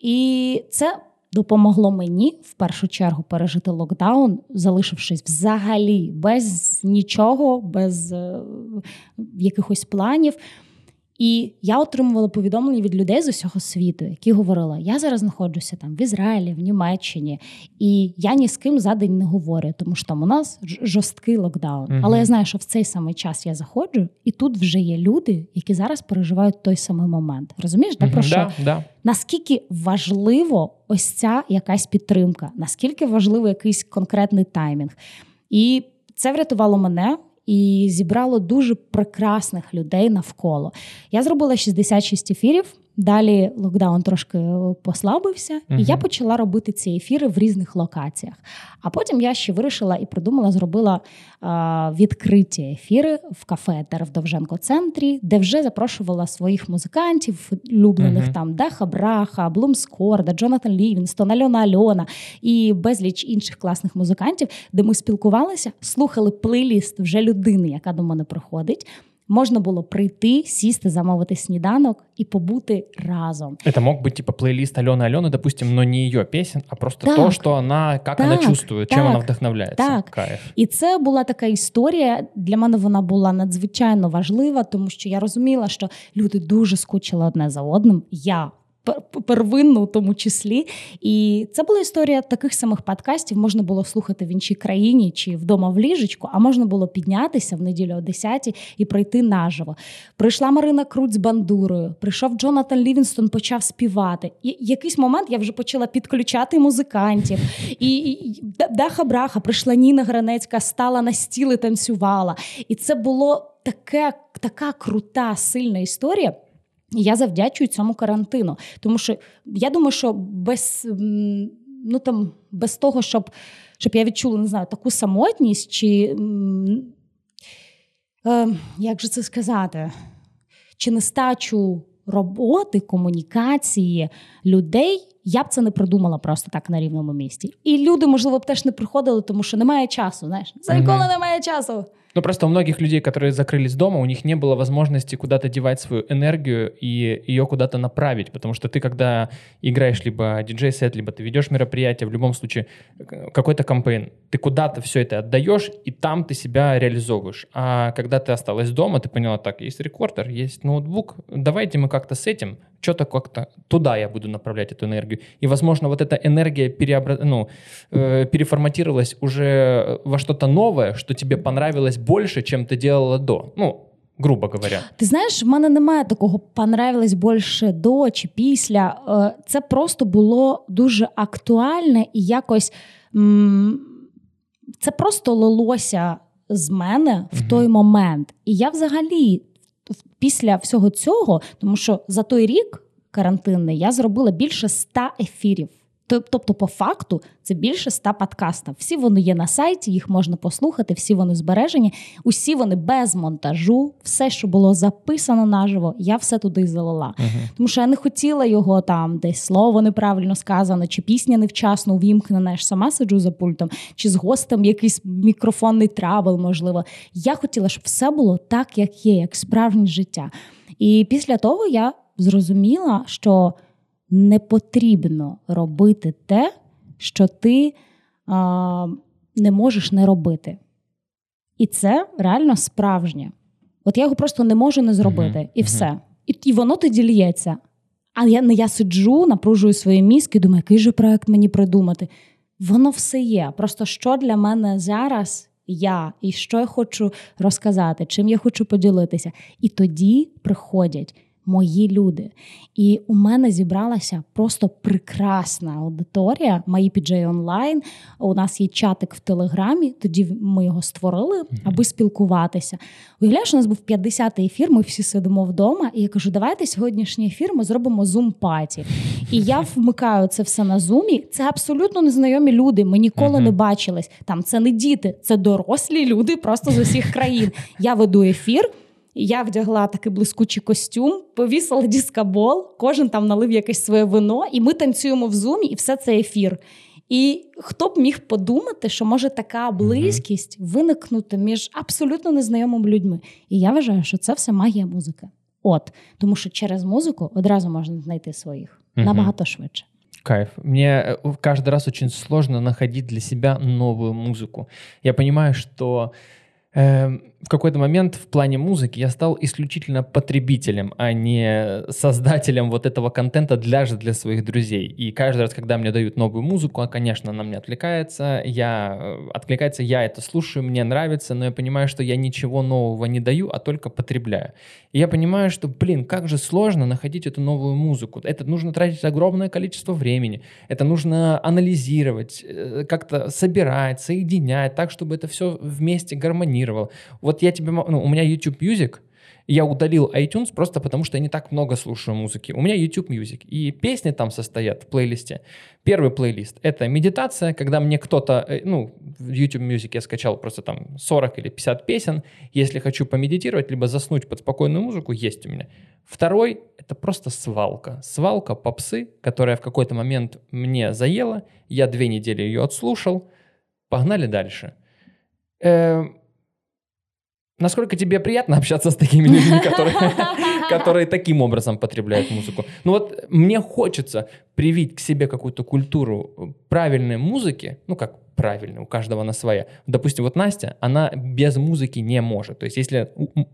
І це допомогло мені в першу чергу пережити локдаун, залишившись взагалі без нічого, без е, якихось планів. І я отримувала повідомлення від людей з усього світу, які говорили: я зараз знаходжуся там в Ізраїлі, в Німеччині, і я ні з ким за день не говорю, тому що там у нас жорсткий локдаун. Мгм. Але я знаю, що в цей самий час я заходжу, і тут вже є люди, які зараз переживають той самий момент. Розумієш, да, про що? Да, да. Наскільки важливо ось ця якась підтримка, наскільки важливий якийсь конкретний таймінг. І це врятувало мене і зібрало дуже прекрасних людей навколо. Я зробила 66 ефірів. Далі локдаун трошки е, послабився, Мгм. і я почала робити ці ефіри в різних локаціях. А потім я ще вирішила і придумала, зробила а, відкриті ефіри в кафе Тер в Довженко центрі, де вже запрошувала своїх музикантів, улюблених Мгм. там Даха Браха, Блумскорда, Джонатан Лівінстон, Альона Альона і безліч інших класних музикантів, де ми спілкувалися, слухали плейліст вже людини, яка до мене приходить Можна було прийти, сісти, замовити сніданок і побути разом. Это мог быть типа плейлист Алены Алены, допустим, но не ее песен, а просто Так. то, что она, как она Так, чувствует, чем так, она вдохновляется. так. Кайф. І це була така історія. Для мене вона була надзвичайно важлива, тому що я розуміла, що люди дуже скучили одне за одним. Я пер- первинно у тому числі. І це була історія таких самих подкастів. Можна було слухати в іншій країні чи вдома в ліжечку, а можна було піднятися в неділю о 10 і прийти наживо. Прийшла Марина Круть з бандурою, прийшов Джонатан Лівінстон, почав співати. І якийсь момент я вже почала підключати музикантів. І, і, Даха Браха прийшла Ніна Гранецька, стала на стіл і танцювала. І це було таке, така крута, сильна історія. Я завдячую цьому карантину, тому що я думаю, що без ну там без того, щоб, щоб я відчула не знаю таку самотність, чи е, як же це сказати, чи нестачу роботи, комунікації людей, я б це не придумала просто так на рівному місці. І люди, можливо, б теж не приходили, тому що немає часу. Знаєш, за ніколи немає часу. Ну, просто у многих людей, которые закрылись дома, у них не было возможности куда-то девать свою энергию и ее куда-то направить, потому что ты, когда играешь либо диджей-сет, либо ты ведешь мероприятие, в любом случае к- какой-то кампейн, ты куда-то все это отдаешь, и там ты себя реализовываешь. А когда ты осталась дома, ты поняла, так, есть рекордер, есть ноутбук, давайте мы как-то с этим, что-то как-то туда я буду направлять эту энергию. И, возможно, вот эта энергия переобра... ну, э, переформатировалась уже во что-то новое, что тебе понравилось больше, чем ты делала до. Ну, грубо говоря. Ти знаєш, в мене немає такого понравилось більше до чи після. Е, Це просто було дуже актуальне і якось м, це просто лилося з мене в Мгм. той момент. І я взагалі в- після всього цього, тому що за той рік карантинний я зробила більше ста ефірів. Тобто, по факту, це більше ста подкастів. Всі вони є на сайті, їх можна послухати, всі вони збережені, усі вони без монтажу, все, що було записано наживо, я все туди залила. Uh-huh. Тому що я не хотіла його там, десь слово неправильно сказано, чи пісня невчасно увімкнена, я ж сама сиджу за пультом, чи з гостем якийсь мікрофонний трабл, можливо. Я хотіла, щоб все було так, як є, як справжнє життя. І після того я зрозуміла, що не потрібно робити те, що ти а, не можеш не робити. І це реально справжнє. От я його просто не можу не зробити, uh-huh. і все. І і воно тоді лється. А я не я сиджу, напружую свої мізки, думаю, який же проект мені придумати. Воно все є. Просто що для мене зараз я, і що я хочу розказати, чим я хочу поділитися. І тоді приходять мої люди. І у мене зібралася просто прекрасна аудиторія. Мої піджей онлайн. У нас є чатик в Телеграмі. Тоді ми його створили, аби спілкуватися. Уявляєш, у нас був 50-й ефір. Ми всі сидимо вдома. І я кажу, давайте сьогоднішній ефір ми зробимо зум-паті. І я вмикаю це все на зумі. Це абсолютно незнайомі люди. Ми ніколи не бачились. Там це не діти, це дорослі люди просто з усіх країн. Я веду ефір. Я вдягла такий блискучий костюм, повісила дискабол, кожен там налив якесь своє вино, і ми танцюємо в зумі, і все це ефір. І хто б міг подумати, що може така близькість виникнути між абсолютно незнайомими людьми. І я вважаю, що це все магія музики. От, тому що через музику одразу можна знайти своїх набагато швидше. Кайф. Мне э, каждый раз очень сложно находить для себя новую музыку. Я понимаю, что э, в какой-то момент в плане музыки я стал исключительно потребителем, а не создателем вот этого контента для же для своих друзей. И каждый раз, когда мне дают новую музыку, а, конечно, она мне отвлекается, я э, откликается, я это слушаю, мне нравится, но я понимаю, что я ничего нового не даю, а только потребляю. И я понимаю, что, блин, как же сложно находить эту новую музыку. Это нужно тратить огромное количество времени, это нужно анализировать, э, как-то собирать, соединять так, чтобы это все вместе гармонировало. Вот вот я тебе, ну, у меня YouTube Music, я удалил iTunes просто потому, что я не так много слушаю музыки. У меня YouTube Music, и песни там состоят в плейлисте. Первый плейлист — это медитация, когда мне кто-то, э, ну, в YouTube Music я скачал просто там 40 или 50 песен. Если хочу помедитировать, либо заснуть под спокойную музыку, есть у меня. Второй — это просто свалка. Свалка попсы, которая в какой-то момент мне заела, я две недели ее отслушал, погнали дальше. Эм, Насколько тебе приятно общаться с такими людьми, которые, которые таким образом потребляют музыку? Ну вот мне хочется привить к себе какую-то культуру правильной музыки, ну как правильно, у каждого она своя. Допустим, вот Настя, она без музыки не может. То есть если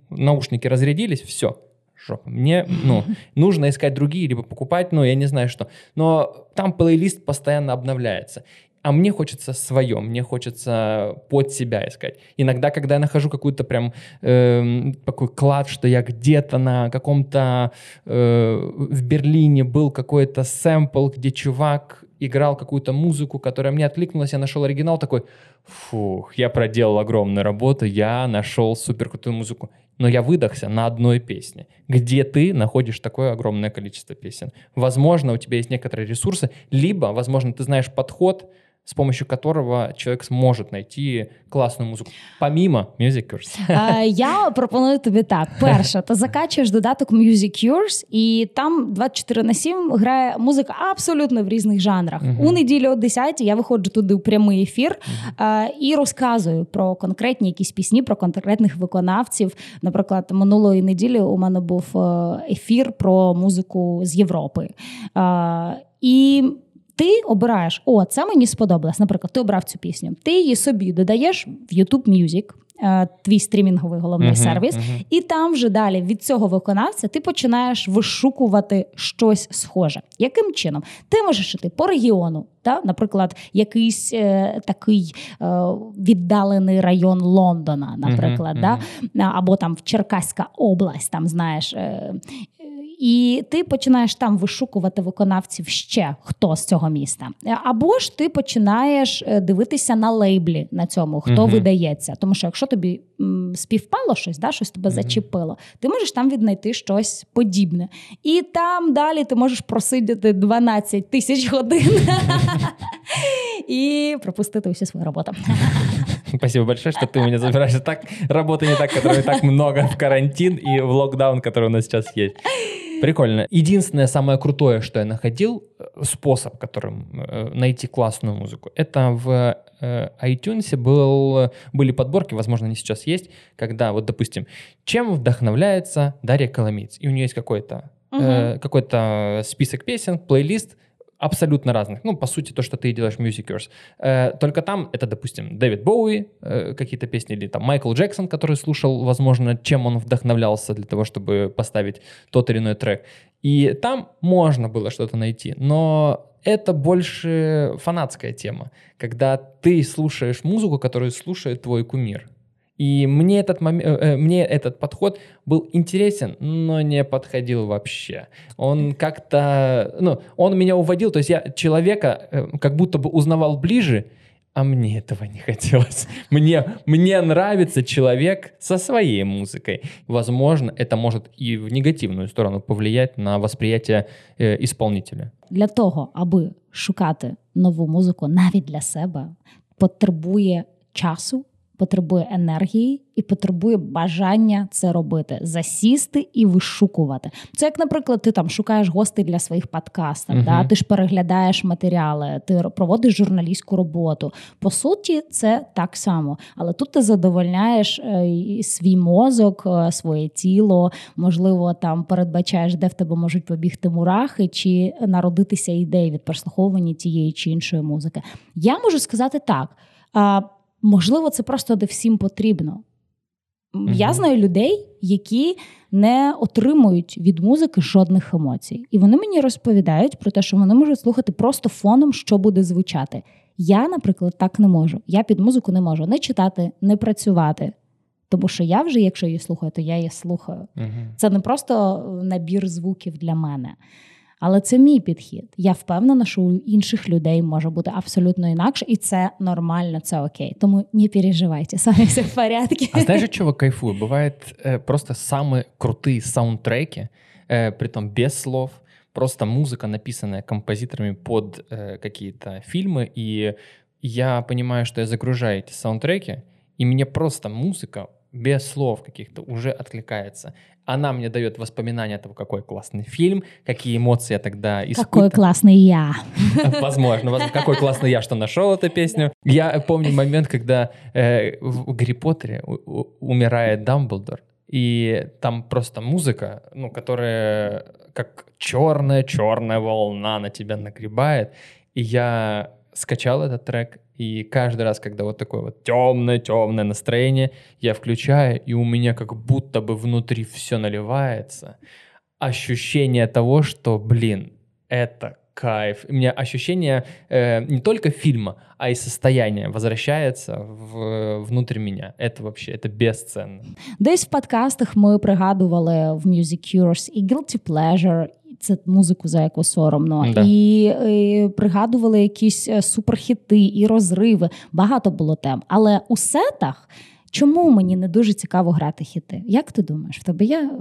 наушники разрядились, все, жопа. Мне, ну, нужно искать другие, либо покупать, ну, я не знаю что. Но там плейлист постоянно обновляется а мне хочется свое, мне хочется под себя искать. Иногда, когда я нахожу какую-то прям э, такой клад, что я где-то на каком-то э, в Берлине был какой-то сэмпл, где чувак играл какую-то музыку, которая мне откликнулась, я нашел оригинал такой, фух, я проделал огромную работу, я нашел супер крутую музыку. Но я выдохся на одной песне. Где ты находишь такое огромное количество песен? Возможно, у тебя есть некоторые ресурсы, либо, возможно, ты знаешь подход, с помощью которого человек сможет найти класну музику, помимо Music Cures. Я пропоную тобі так: перше, ти закачуєш додаток Music Cures, і там 24 на 7 грає музика абсолютно в різних жанрах. Uh-huh. У неділю о 10 я виходжу туди у прямий ефір uh-huh. і розказую про конкретні якісь пісні, про конкретних виконавців. Наприклад, минулої неділі у мене був е, ефір про музику з Європи. І ти обираєш, о, це мені сподобалось. Наприклад, ти обрав цю пісню. Ти її собі додаєш в YouTube Music, е, твій стрімінговий головний uh-huh, сервіс, uh-huh. і там вже далі від цього виконавця ти починаєш вишукувати щось схоже. Яким чином? Ти можеш іти по регіону, та, наприклад, якийсь е, такий е, віддалений район Лондона, наприклад, uh-huh, да? або там в Черкаська область, там знаєш. Е, І ти починаєш там вишукувати виконавців ще хто з цього міста. Або ж ти починаєш е, дивитися на лейблі на цьому, хто uh видається. Тому що якщо тобі м, співпало щось, да, щось тебе uh зачепило, ти можеш там віднайти щось подібне. І там далі ти можеш просидіти 12 тисяч годин і пропустити усі свою роботу. Спасибо большое, что ты меня забираешь. Так, работы не так, которой так много в карантин и в локдаун, который у нас сейчас есть. Прикольно. Единственное, самое крутое, что я находил, э, способ, которым э, найти классную музыку, это в э, iTunes был, были подборки, возможно, они сейчас есть, когда, вот, допустим, чем вдохновляется Дарья Коломиц, и у нее есть какой-то угу. э, какой-то список песен, плейлист, абсолютно разных. Ну, по сути, то, что ты делаешь Musicers. Э, только там это, допустим, Дэвид Боуи, э, какие-то песни, или там Майкл Джексон, который слушал, возможно, чем он вдохновлялся для того, чтобы поставить тот или иной трек. И там можно было что-то найти, но это больше фанатская тема, когда ты слушаешь музыку, которую слушает твой кумир. И мне этот, мом... Э, э, мне этот подход был интересен, но не подходил вообще. Он как-то... Ну, он меня уводил, то есть я человека э, как будто бы узнавал ближе, а мне этого не хотелось. Мне, мне нравится человек со своей музыкой. Возможно, это может и в негативную сторону повлиять на восприятие э, исполнителя. Для того, аби шукати нову музику навіть для себе, потребує часу, потребує енергії і потребує бажання це робити, засісти і вишукувати. Це як, наприклад, ти там шукаєш гостей для своїх подкастів, uh да? ти ж переглядаєш матеріали, ти проводиш журналістську роботу. По суті, це так само. Але тут ти задовольняєш е, свій мозок, е, своє тіло, можливо, там передбачаєш, де в тебе можуть побігти мурахи, чи народитися ідеї від прослуховування тієї чи іншої музики. Я можу сказати так. Можливо, це просто де всім потрібно. mm Я знаю людей, які не отримують від музики жодних емоцій. І вони мені розповідають про те, що вони можуть слухати просто фоном, що буде звучати. Я, наприклад, так не можу. Я під музику не можу не читати, не працювати. Тому що я вже, якщо її слухаю, то я її слухаю. mm Це не просто набір звуків для мене. Але це мій підхід. Я впевнена, що у інших людей може бути абсолютно інакше, і це нормально, це окей. Тому не переживайте, самі все в порядку. А знаешь, от чего кайфую? Бывает э, просто самые крутые саундтреки, э, притом без слов, просто музыка, написанная композиторами под э, какие-то фильмы, и я понимаю, что я загружаю эти саундтреки, и мне просто музыка без слов каких-то уже откликается. Она мне дает воспоминания того, какой классный фильм, какие эмоции я тогда испытывал. Какой классный я. Возможно, какой классный я, что нашел эту песню. Я помню момент, когда э, в Гарри Поттере умирает Дамблдор, и там просто музыка, ну, которая как черная-черная волна на тебя нагребает. И я скачал этот трек, и каждый раз, когда вот такое вот темное-темное настроение, я включаю, и у меня как будто бы внутри все наливается. Ощущение того, что, блин, это кайф. У меня ощущение э, не только фильма, а и состояние возвращается в, внутрь меня. Это вообще, это бесценно. Десь в подкастах ми пригадували в Music Cures і Guilty Pleasure, це музику, за яку соромно, да. і, і пригадували якісь е, суперхіти і розриви. Багато було тем. Але у сетах. Чому мені не дуже цікаво грати хіти? Як ти думаєш, в тебе є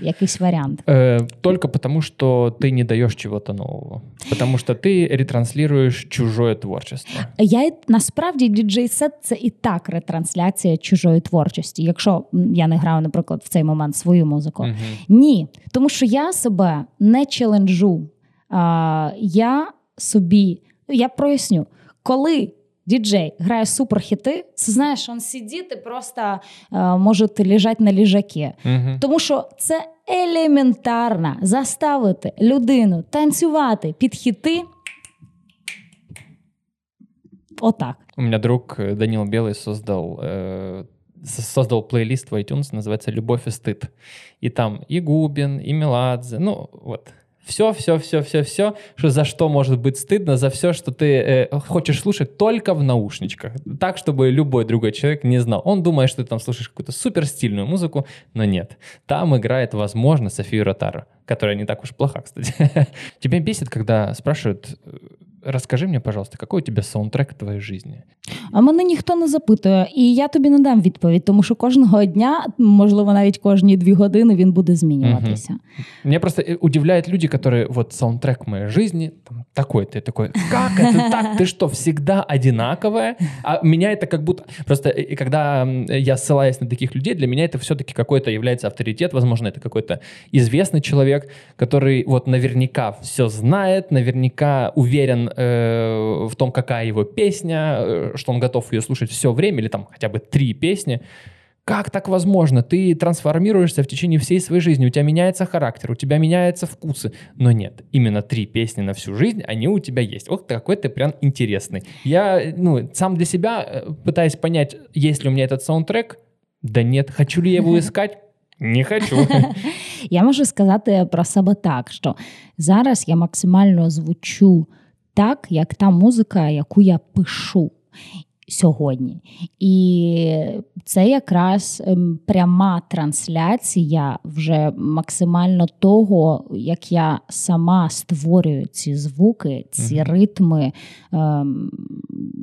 якийсь варіант? Э, только потому, что ты не даешь чего-то нового. Потому что ты ретранслируешь чужое творчество. Я насправді діджей-сет це і так ретрансляція чужої творчості. Якщо я не граю, наприклад, в цей момент свою музику. Угу. Ні. Тому що я себе не челенджу. А, Я собі, я проясню, коли діджей грає суперхіти, це знаєш, він сидить і просто е, може лежати на ліжакі. Угу. Тому що це елементарно заставити людину танцювати під хіти. Отак. У меня друг э, Данил Белый создал, э, создал плейлист в iTunes, называется «Любовь и стыд». И там и Губин, и Меладзе, ну вот, Все, все, все, все, все, что за что может быть стыдно, за все, что ты э, хочешь слушать только в наушничках, так, чтобы любой другой человек не знал. Он думает, что ты там слушаешь какую-то супер стильную музыку, но нет. Там играет, возможно, Софию Ротару, которая не так уж плоха, кстати. Тебя бесит, когда спрашивают э, Розкажи мені, пожалуйста, який у тебе саундтрек твоєї житті? А мене ніхто не запитує, і я тобі не дам відповідь, тому що кожного дня, можливо, навіть кожні дві години він буде змінюватися. Угу. Меня просто э, удивляют люди, которые вот саундтрек моей жизни там, такой, ты такой, как это так? Ты что, всегда одинаковая? А меня это как будто... Просто и когда я ссылаюсь на таких людей, для меня это все-таки какой-то является авторитет, возможно, это какой-то известный человек, который вот наверняка все знает, наверняка уверен э, в том, какая его песня, э, что он готов ее слушать все время, или там хотя бы три песни. Как так возможно? Ты трансформируешься в течение всей своей жизни, у тебя меняется характер, у тебя меняются вкусы. Но нет, именно три песни на всю жизнь, они у тебя есть. Вот какой ты прям интересный. Я ну, сам для себя э, пытаюсь понять, есть ли у меня этот саундтрек. Да нет. Хочу ли я его искать? Не хочу. Я можу сказати про себе так, що зараз я максимально звучу так, як та музика, яку я пишу сьогодні. І це якраз ем, пряма трансляція вже максимально того, як я сама створюю ці звуки, ці mm-hmm. ритми ем,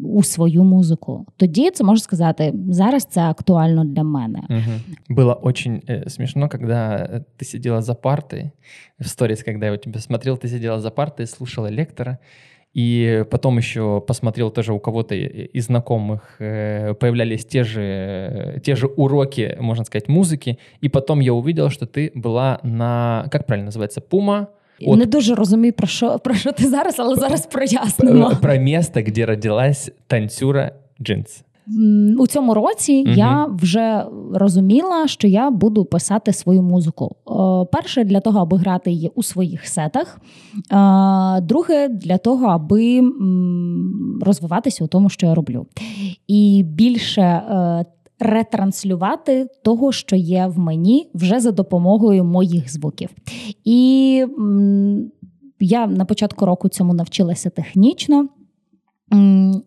у свою музику. Тоді це можу сказати, зараз це актуально для мене. Mm-hmm. Было очень э, смешно, когда ты сидела за партой, в сторис, когда я у тебя смотрел, ты сидела за партой, слушала лектора, И потом еще посмотрел тоже у кого-то из знакомых э, появлялись те же, те же уроки, можно сказать, музыки. И потом я увидел, что ты была на, как правильно называется, Пума, От... Не дуже розумію, про що про що ти зараз, але зараз прояснимо. Про місто, де родилась танцюра джинс у цьому році угу. я вже розуміла, що я буду писати свою музику. Перше, для того, аби грати її у своїх сетах. Друге, для того, аби розвиватися у тому, що я роблю. І більше. Е, ретранслювати того, що є в мені, вже за допомогою моїх звуків. І я на початку року цьому навчилася технічно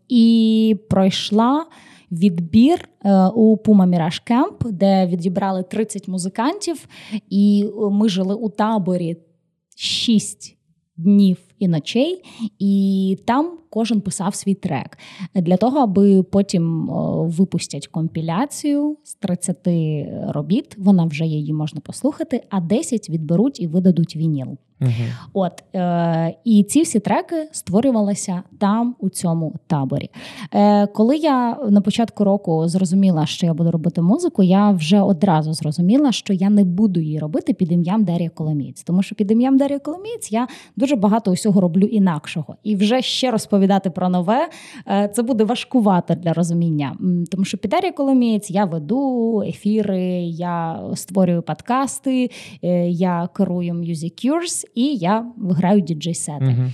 і пройшла відбір е, у Puma Mirage Camp, де відібрали 30 музикантів, і ми жили у таборі 6 днів і ночей, і там кожен писав свій трек для того, аби потім випустять компіляцію з 30 робіт. Вона вже її можна послухати, а 10 відберуть і видадуть вініл. Угу. От е, і ці всі треки створювалися там, у цьому таборі. Е, Коли я на початку року зрозуміла, що я буду робити музику, я вже одразу зрозуміла, що я не буду її робити під ім'ям Дар'я Коломієць. Тому що під ім'ям Дар'я Коломієць я дуже багато усього роблю інакшого. І вже ще розповідати про нове е, це буде важкувато для розуміння. Тому що під Коломієць я веду ефіри, я створюю подкасти, е, я керую Music Cures і я виграю діджей-сети. uh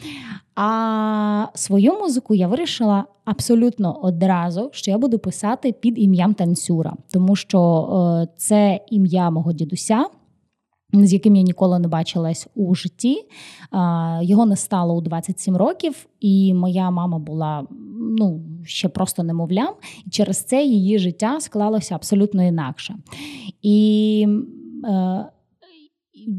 А свою музику я вирішила абсолютно одразу, що я буду писати під ім'ям танцюра, тому що е, це ім'я мого дідуся. З яким я ніколи не бачилась у житті. Його не стало у 27 років, і моя мама була ну, ще просто немовлям, і через це її життя склалося абсолютно інакше. І е,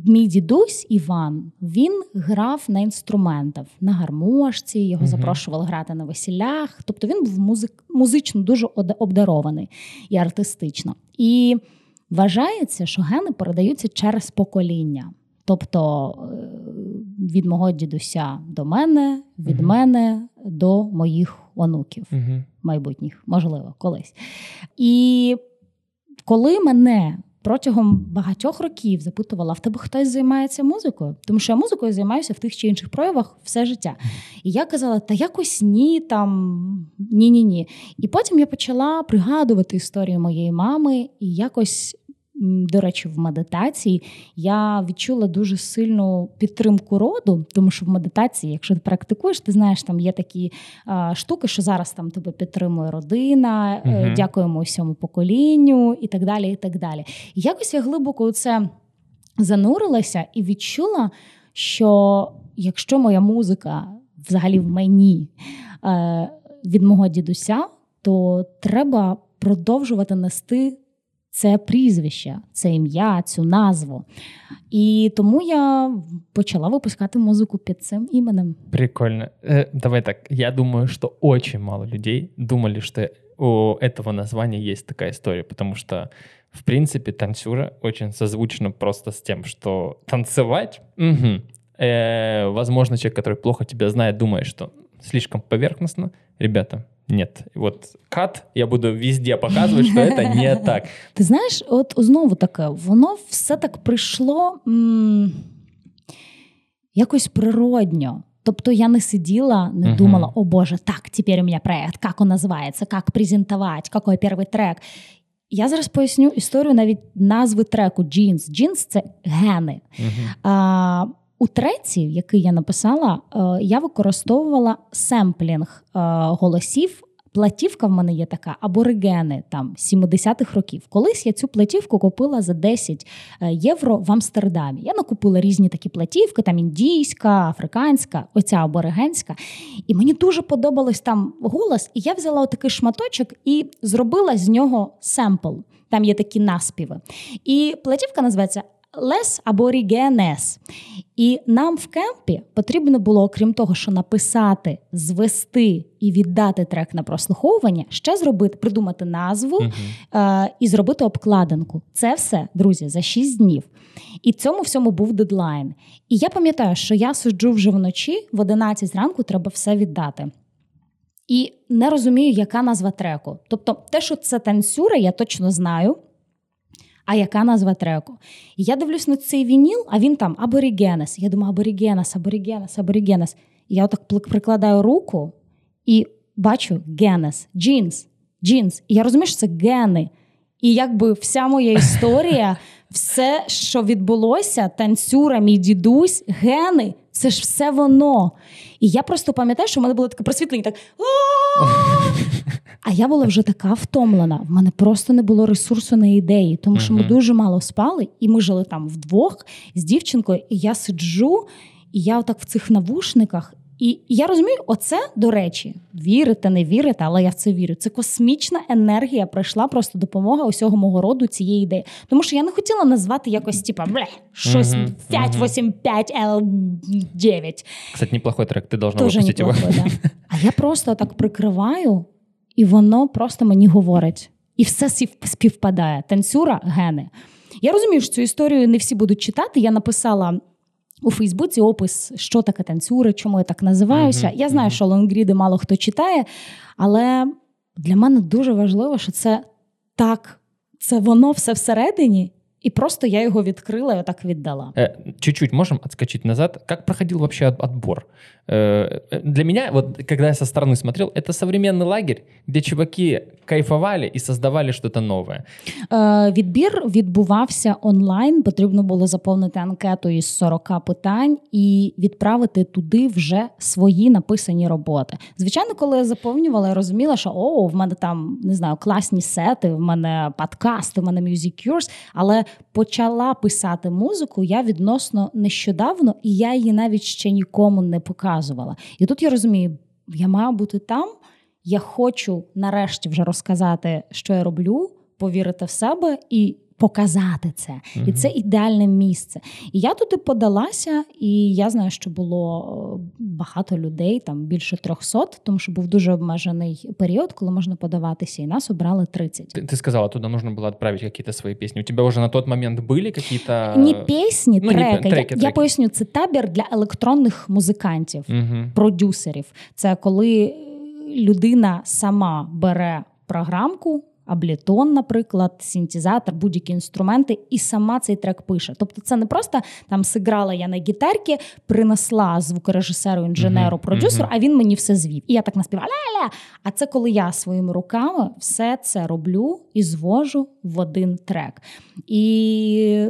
мій дідусь Іван він грав на інструментах на гармошці, його uh запрошували грати на весіллях. Тобто він був музик, музично дуже обдарований і артистично. І вважається, що гени передаються через покоління. Тобто е, від мого дідуся до мене, від uh мене до моїх онуків, uh майбутніх, можливо, колись. І коли мене протягом багатьох років запитувала: в тебе хтось займається музикою? Тому що я музикою займаюся в тих чи інших проявах все життя. І я казала, та якось ні, там ні-ні ні. І потім я почала пригадувати історію моєї мами і якось до речі, в медитації я відчула дуже сильну підтримку роду, тому що в медитації, якщо ти практикуєш, ти знаєш, там є такі а, штуки, що зараз там тебе підтримує родина, угу. дякуємо усьому поколінню і так далі. І так далі. І якось я глибоко у це занурилася і відчула, що якщо моя музика взагалі в мені е, від мого дідуся, то треба продовжувати нести це прізвище, це ім'я, цю назву. І тому я почала випускати музику під цим іменем. Прикольно. Э, давай так. Я думаю, что очень мало людей думали, что у этого названия есть такая история, потому что, в принципе, танцюра очень созвучно просто с тем, что танцевать, угу. э, возможно, человек, который плохо тебя знает, думает, что слишком поверхностно. Ребята, нет. Вот кат я буду везде показувати, що це не так. Ти знаєш, от знову таке, воно все так прийшло м- якось природньо. Тобто я не сиділа, не uh-huh. думала, о Боже, так, тепер у мене проект, як він називається, як презентувати, який перший трек. Я зараз поясню історію навіть назви треку Jeans. Jeans – це гени. Uh-huh. А, у треці, який я написала, е, я використовувала семплінг е, голосів. Платівка в мене є така аборигени там 70-х років. Колись я цю платівку купила за 10 е, євро в Амстердамі. Я накупила різні такі платівки, там індійська, африканська, оця аборигенська. І мені дуже подобалось там голос. І я взяла отакий шматочок і зробила з нього семпл. Там є такі наспіви. І платівка називається Лес аборігенес. І нам в кемпі потрібно було, окрім того, що написати, звести і віддати трек на прослуховування, ще зробити, придумати назву uh-huh. е- і зробити обкладинку. Це все, друзі, за 6 днів. І цьому всьому був дедлайн. І я пам'ятаю, що я сиджу вже вночі, в 11 зранку треба все віддати. І не розумію, яка назва треку. Тобто, те, що це танцюра, я точно знаю а яка назва треку? І я дивлюсь на цей вініл, а він там аборігенес. Я думаю, аборігенес, аборігенес, аборігенес. І я отак прикладаю руку і бачу генес, джинс, джинс. І я розумію, що це гени. І якби вся моя історія, все, що відбулося, танцюра, мій дідусь, гени це ж все воно. І я просто пам'ятаю, що в мене було таке просвітлення, так. А я була вже така втомлена. В мене просто не було ресурсу на ідеї, тому що ми дуже мало спали, і ми жили там вдвох з дівчинкою, і я сиджу, і я отак в цих навушниках. І я розумію, оце, до речі, вірите, не вірите, але я в це вірю. Це космічна енергія прийшла просто допомога усього мого роду цієї ідеї. Тому що я не хотіла назвати якось, типа, бле, щось 5, 8, 5, L 9. Кстати, неплохой трек, ти должна Тоже выпустить неплохой, его. Да. А я просто так прикриваю, і воно просто мені говорить. І все співпадає. Танцюра, гени. Я розумію, що цю історію не всі будуть читати. Я написала у Фейсбуці опис, що таке танцюри, чому я так називаюся. Mm-hmm. Я знаю, що лонгріди мало хто читає, але для мене дуже важливо, що це так, це воно все всередині. И просто я его відкрила и так віддала. Э, чуть-чуть можем отскочить назад. Как проходил вообще отбор? Э, для меня, вот когда я со стороны смотрел, это современный лагерь, где чуваки кайфували і создавали щось нове. Е, Відбір відбувався онлайн. Потрібно було заповнити анкету із 40 питань і відправити туди вже свої написані роботи. Звичайно, коли я заповнювала, я розуміла, що о, в мене там не знаю, класні сети, в мене подкасти, в мене Music Cures, але почала писати музику я відносно нещодавно, і я її навіть ще нікому не показувала. І тут я розумію, я маю бути там. Я хочу нарешті вже розказати, що я роблю, повірити в себе і показати це. Mm-hmm. І це ідеальне місце. І я туди подалася, і я знаю, що було е, багато людей, там більше 300, тому що був дуже обмежений період, коли можна подаватися, і нас обрали 30. Ти, ти сказала, туди потрібно було відправити якісь свої пісні. У тебе вже на той момент були якісь... Не пісні, ну, треки. Не, треки, я, треки. я поясню, це табір для електронних музикантів, mm-hmm. продюсерів. Це коли людина сама бере програмку. Аблітон, наприклад, синтезатор, будь-які інструменти, і сама цей трек пише. Тобто, це не просто там сиграла я на гітарці, принесла звукорежисеру, інженеру, продюсеру, а він мені все звів. І я так наспівала. А це коли я своїми руками все це роблю і звожу в один трек. І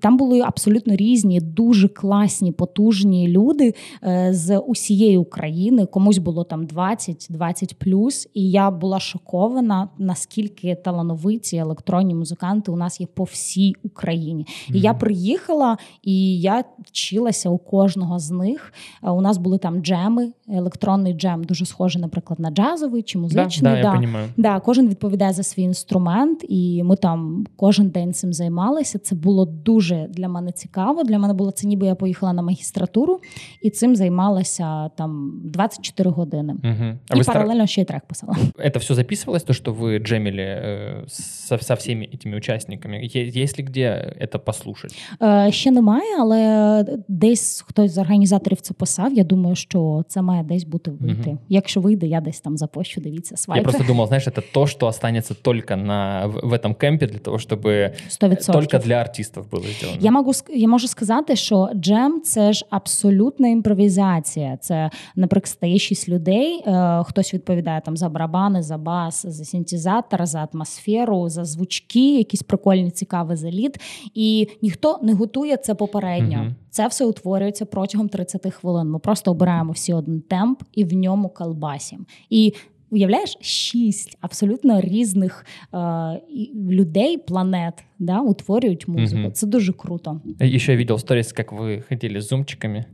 там були абсолютно різні, дуже класні, потужні люди е, з усієї України. Комусь було там 20-20 плюс, і я була шокована, наскільки талановиті електронні музиканти у нас є по всій Україні. І я приїхала і я вчилася у кожного з них. Е, у нас були там джеми, електронний джем, дуже схожий, наприклад, на джазовий чи музичний. Да, да, я. Да, Кожен відповідає за свій інструмент, і ми там кожен день цим займалися. Це було дуже для мене цікаво. Для мене було це, ніби я поїхала на магістратуру і цим займалася там 24 години. Мгм. А і вы стар- паралельно ще й трек писала. Это все записывалось, то, что вы джемили э, со, со всеми этими участниками? Е- Есть ли где это послушать? Е, ще немає, але десь хтось з організаторів це писав. Я думаю, що це має десь бути вийти. Мгм. Якщо вийде, я десь там запощу. Дивіться, Я свайпи. просто думал, знаешь, это то, что останется только на, в, в этом кемпе для того, чтобы 100%. только для артистов было сделано. Я можу я можу сказати, що джем це ж абсолютна імпровізація. Це, наприклад, стає шість людей. Е, хтось відповідає там за барабани, за бас, за синтезатор, за атмосферу, за звучки, якісь прикольні, цікаві заліт. І ніхто не готує це попередньо. Мгм. Це все утворюється протягом 30 хвилин. Ми просто обираємо всі один темп і в ньому колбасім. І уявляєш, шість абсолютно різних е, людей, планет, да, утворюють музику. Мгм. Це дуже круто. Еще я видел сторис, как вы ходили с зумчиками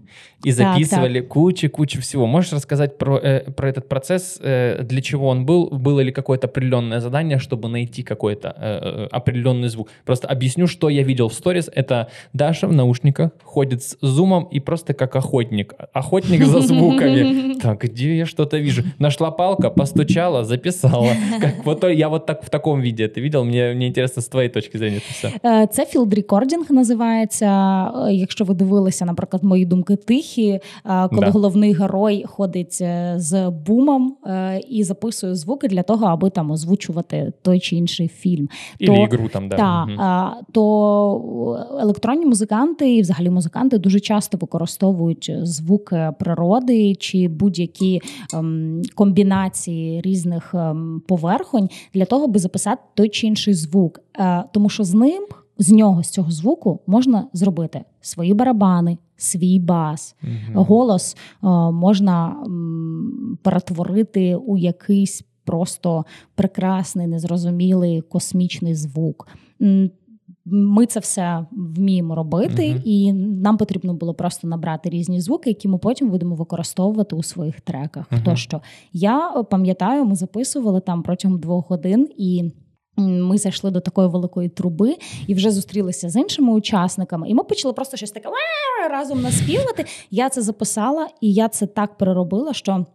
и записывали кучу-кучу всего. Можешь рассказать про, э, про этот процесс, э, для чего он был? Было ли какое-то определенное задание, чтобы найти какой-то э, э, определенный звук? Просто объясню, что я видел в сторис. Это Даша в наушниках ходит с зумом и просто как охотник. Охотник за звуками. Так, где я что-то вижу? Нашла палка, постучала, записала. Как, вот я вот так в таком виде это видел. Мне, мне интересно с твоей точки зрения это. Е, Це field recording називається. Е, Якщо ви дивилися, наприклад, мої думки тихі, е, коли Да. головний герой ходить з бумом і записує звуки для того, аби там озвучувати той чи інший фільм. Или То- игру там, да. Так, Мгм. а, то електронні музиканти і взагалі музиканти дуже часто використовують звуки природи чи будь-які ем, комбінації різних ем, поверхонь для того, аби записати той чи інший звук. Е, тому що з ним, з нього, з цього звуку, можна зробити свої барабани, свій бас. Мгм. Голос е, можна перетворити у якийсь просто прекрасний, незрозумілий космічний звук. Ми це все вміємо робити, Мгм. і нам потрібно було просто набрати різні звуки, які ми потім будемо використовувати у своїх треках. Мгм. Тощо я е, пам'ятаю, ми записували там протягом двох годин і. Ми зайшли до такої великої труби і вже зустрілися з іншими учасниками. І ми почали просто щось таке разом наспівати. Я це записала, і я це так переробила, що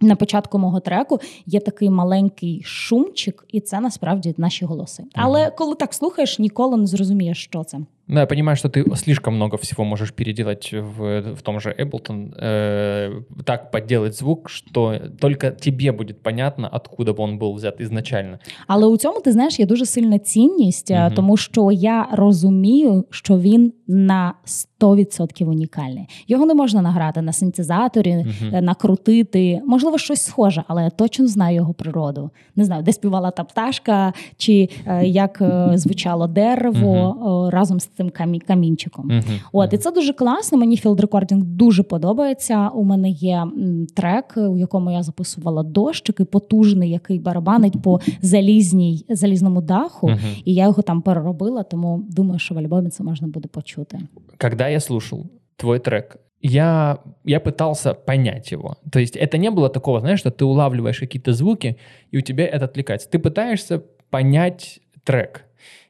на початку мого треку є такий маленький шумчик, і це насправді наші голоси. Але коли так слухаєш, ніколи не зрозумієш, що це. Ну, я понимаю, что ты слишком много всего можешь переделать в, в том же Ableton, э, так подделать звук, что только тебе будет понятно, откуда бы он был взят изначально. Але у цьому ти знаєш є дуже сильна цінність, е, Мгм. тому що я розумію, що він на 100% унікальний. Його не можна награти на синтезаторі, Мгм. е, накрутити. Можливо, щось схоже, але я точно знаю його природу. Не знаю, де співала та пташка, чи е, як е, звучало дерево е, разом з цим камі- камінчиком. Мгм. От, і це дуже класно. Мені філд рекординг дуже подобається. У мене є м, трек, у якому я записувала дощики, потужний, який барабанить по залізній залізному даху. Мгм. І я його там переробила, тому думаю, що в альбомі це можна буде почути. Когда я слушал твой трек, я, я пытался понять его. То есть это не было такого, знаешь, что ты улавливаешь какие-то звуки, и у тебя это отвлекается. Ты пытаешься понять трек.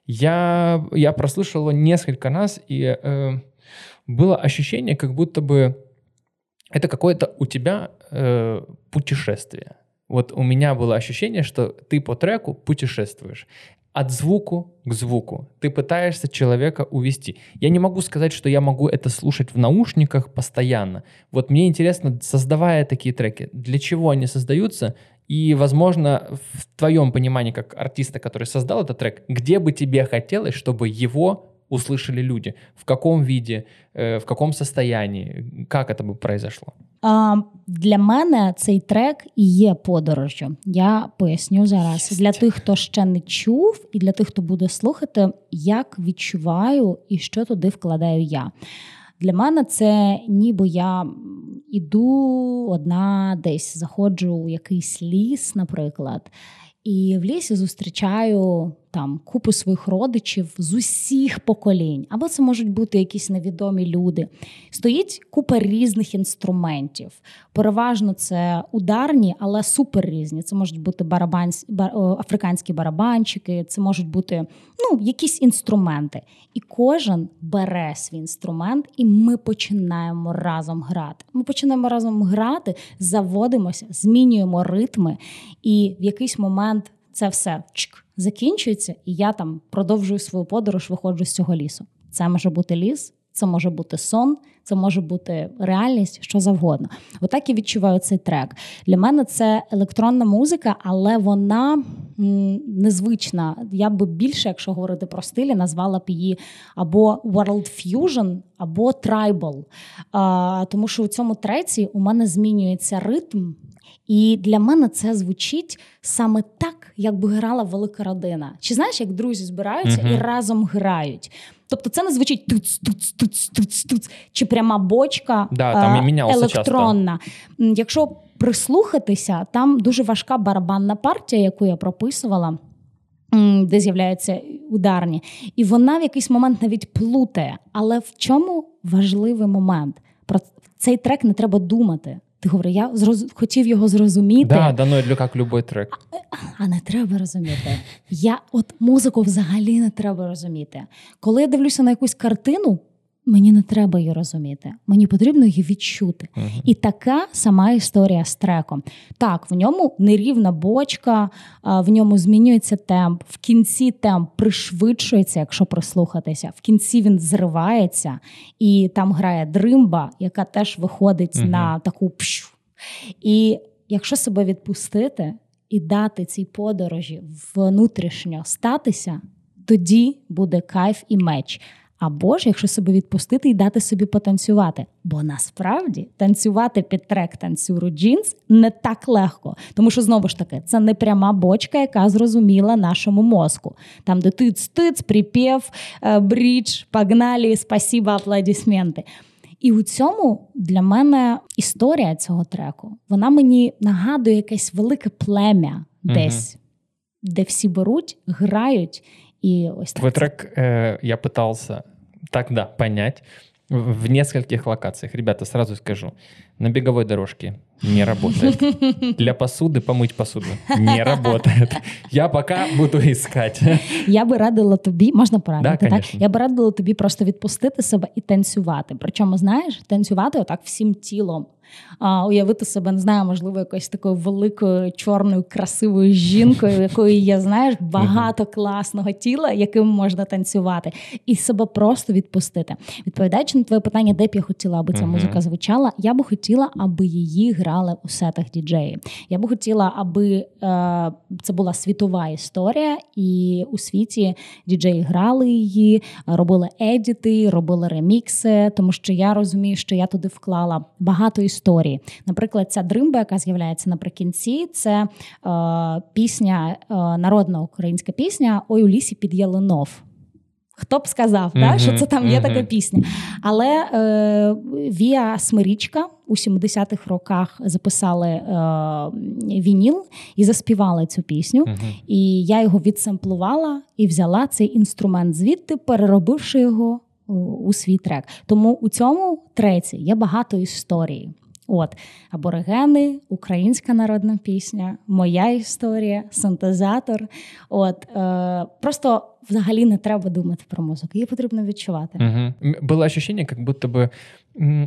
Я, я прослушал его несколько раз, и э, было ощущение, как будто бы это какое-то у тебя э, путешествие. Вот у меня было ощущение, что ты по треку путешествуешь от звуку к звуку. Ты пытаешься человека увести. Я не могу сказать, что я могу это слушать в наушниках постоянно. Вот мне интересно, создавая такие треки, для чего они создаются? И, возможно, в твоем понимании, как артиста, который создал этот трек, где бы тебе хотелось, чтобы его услышали люди? В каком виде, э, в каком состоянии? Как это бы произошло? А, для мене цей трек і є подорожжю. Я поясню зараз для тих, хто ще не чув, і для тих, хто буде слухати, як відчуваю і що туди вкладаю я. Для мене це ніби я іду одна десь, заходжу у якийсь ліс, наприклад, І в лісі зустрічаю там купу своїх родичів з усіх поколінь, або це можуть бути якісь невідомі люди. Стоїть купа різних інструментів. Переважно це ударні, але супер різні. Це можуть бути барабан, африканські барабанчики, це можуть бути ну, якісь інструменти. І кожен бере свій інструмент, і ми починаємо разом грати. Ми починаємо разом грати, заводимося, змінюємо ритми, і в якийсь момент це все чк, закінчується, і я там продовжую свою подорож, виходжу з цього лісу. Це може бути ліс, це може бути сон, це може бути реальність, що завгодно. Отак я відчуваю цей трек. Для мене це електронна музика, але вона незвична. Я би більше, якщо говорити про стилі, назвала б її або World Fusion, або Tribal. А, Тому що у цьому треці у мене змінюється ритм. І для мене це звучить саме так, як би грала велика родина. Чи знаєш, як друзі збираються uh-huh. і разом грають? Тобто це не звучить туц, туц, туц, туц, туц, чи пряма бочка да, там а, електронна. Часто. Якщо прислухатися, там дуже важка барабанна партія, яку я прописувала. Де з'являються ударні, і вона в якийсь момент навіть плутає. Але в чому важливий момент? Про цей трек не треба думати. Ти говориш, я зроз... хотів його зрозуміти. Да, да, ну, як любой трек. А, а не треба розуміти. Я от музику взагалі не треба розуміти. Коли я дивлюся на якусь картину, Мені не треба її розуміти, мені потрібно її відчути. Uh-huh. І така сама історія з треком. Так, в ньому нерівна бочка, в ньому змінюється темп. В кінці темп пришвидшується, якщо прислухатися. В кінці він зривається, і там грає дримба, яка теж виходить uh-huh. на таку пщу. І якщо себе відпустити і дати цій подорожі внутрішньо статися, тоді буде кайф і меч. Або ж, якщо себе відпустити і дати собі потанцювати. Бо насправді танцювати під трек танцюру джинс не так легко, тому що знову ж таки це не пряма бочка, яка зрозуміла нашому мозку. Там, де тиц-тиц, припів, е, брідж, погналі, спасіба, аплодисменти. І у цьому для мене історія цього треку вона мені нагадує якесь велике плем'я десь, угу. де всі беруть, грають. И ось Твой трек э, я пытался тогда понять в нескольких локациях. Ребята, сразу скажу, на беговой дорожке не работает. Для посуды помыть посуду не работает. Я пока буду искать. Я би радила тобі, можна порадити, да, так? Я би радила тобі просто відпустити себе і танцювати. Причому, знаєш, танцювати отак всім тілом А, уявити себе, не знаю, можливо, якоюсь такою великою, чорною, красивою жінкою, якою є, знаєш, багато класного тіла, яким можна танцювати, і себе просто відпустити. Відповідаючи на твоє питання, де б я хотіла, аби ця музика звучала, я би хотіла, аби її грали у сетах діджеї. Я би хотіла, аби е, це була світова історія, і у світі діджеї грали її, робили едіти, робили ремікси, тому що я розумію, що я туди вклала багато історій історії. Наприклад, ця дримба, яка з'являється наприкінці, це е, пісня, е, народна українська пісня Ой у лісі під Ялинов. Хто б сказав, да, що це там є така пісня. Але е, Віа Смирічка у 70-х роках записали е, вініл і заспівали цю пісню. Uh-huh. І я його відсемплувала і взяла цей інструмент звідти, переробивши його у свій трек. Тому у цьому треці є багато історії. От аборигени, українська народна пісня, моя історія, синтезатор. От е, просто взагалі не треба думати про музику, її потрібно відчувати. Угу. Было ощущение, как будто бы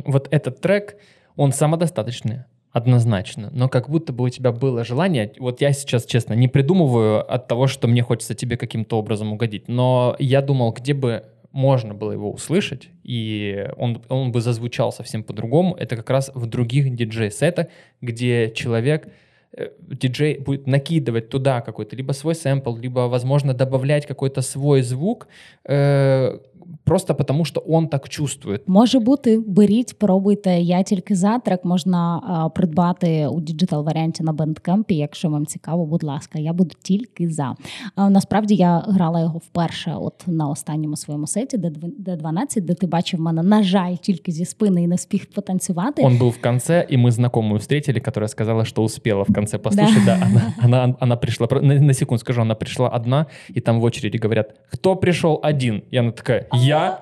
вот этот трек, он самодостаточный. Однозначно. Но как будто бы у тебя было желание, вот я сейчас, честно, не придумываю от того, что мне хочется тебе каким-то образом угодить, но я думал, где бы можно было его услышать, и он, он бы зазвучал совсем по-другому, это как раз в других диджей-сетах, где человек э, диджей будет накидывать туда какой-то либо свой сэмпл, либо, возможно, добавлять какой-то свой звук, э, просто потому, что он так чувствует. Може бути, беріть, пробуйте. Я тільки за трек можна а, придбати у digital варіанті на бендкемпі. Якщо вам цікаво, будь ласка, я буду тільки за. А, насправді я грала його вперше, от на останньому своєму сеті, де де 12, де ти бачив мене, на жаль, тільки зі спини і не спіг потанцювати. Он був в конце, и мы знакомую встретили, которая сказала, что успела в конце послушать. Да. Да, она, она, она пришла, на, на секунду скажу, она пришла одна, и там в очереди говорят, кто пришел один? И она такая, я,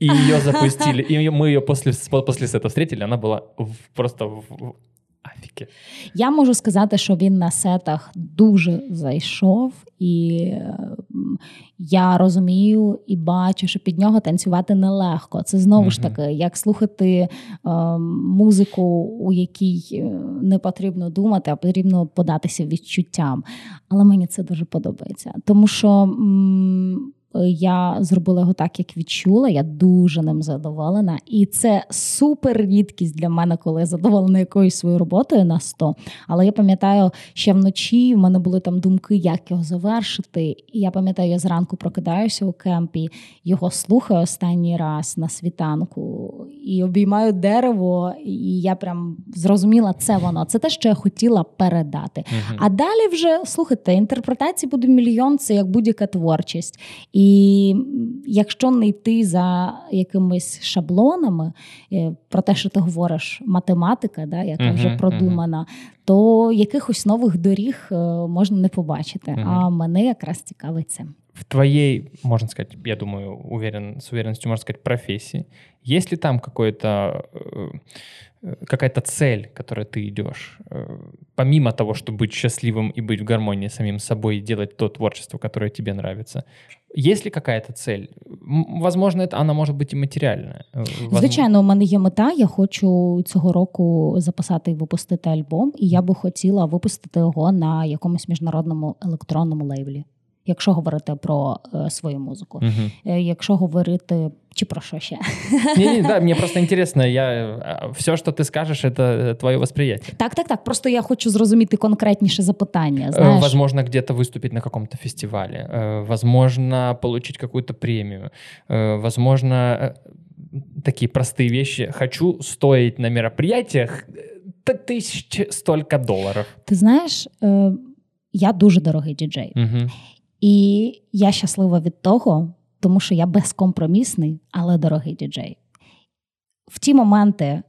и ее запустили. И мы ее после, после сета встретили, она была в, просто в, в афіки. Я можу сказати, що він на сетах дуже зайшов, і я розумію і бачу, що під нього танцювати нелегко. Це знову ж таки, як слухати е, музику, у якій е, не потрібно думати, а потрібно податися відчуттям. Але мені це дуже подобається, тому що. М- я зробила його так, як відчула. Я дуже ним задоволена. І це супер рідкість для мене, коли я задоволена якоюсь своєю роботою на 100. Але я пам'ятаю, ще вночі в мене були там думки, як його завершити. І я пам'ятаю, я зранку прокидаюся у кемпі, його слухаю останній раз на світанку і обіймаю дерево. І я прям зрозуміла, це воно. Це те, що я хотіла передати. Uh-huh. А далі вже слухайте, інтерпретації буде мільйон, це як будь-яка творчість. І і якщо не йти за якимись шаблонами, е, про те, що ти говориш, математика, да, яка uh-huh, вже продумана, uh-huh. то якихось нових доріг е, можна не побачити. Uh-huh. А мене якраз цікавить це. В твоей, можно сказать, я думаю, уверен, с уверенностью можно сказать, профессии, есть ли там какой-то э, какая-то цель, к которой ты идешь, э, помимо того, чтобы быть счастливым и быть в гармонии с самим собой и делать то творчество, которое тебе нравится, есть ли какая-то цель? Возможно, это она може бути і матеріальна. Возможно... Звичайно, у мене є мета. Я хочу цього року записати і випустити альбом, і я би хотіла випустити його на якомусь міжнародному електронному лейблі якщо говорити про е, свою музику. Угу. Е, якщо говорити чи про що ще? Ні, ні, да, мені просто інтересно, я, все, що ти скажеш, це твоє восприятие. Так, так, так. Просто я хочу зрозуміти конкретніше запитання. Знаешь? Возможно, где-то выступить на каком-то фестивале, возможно, получить какую-то премию, возможно, такие простые вещи. Хочу стоить на мероприятиях тысяч столько долларов. Ти знаєш, я дуже дорогий діджей. Угу. І я щаслива від того, тому що я безкомпромісний, але дорогий діджей. В ті моменти, е,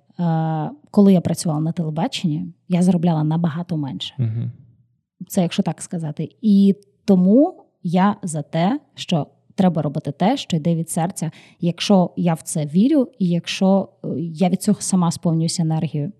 коли я працювала на телебаченні, я заробляла набагато менше. Угу. Це якщо так сказати. І тому я за те, що треба робити те, що йде від серця, якщо я в це вірю, і якщо е, я від цього сама сповнююся енергією.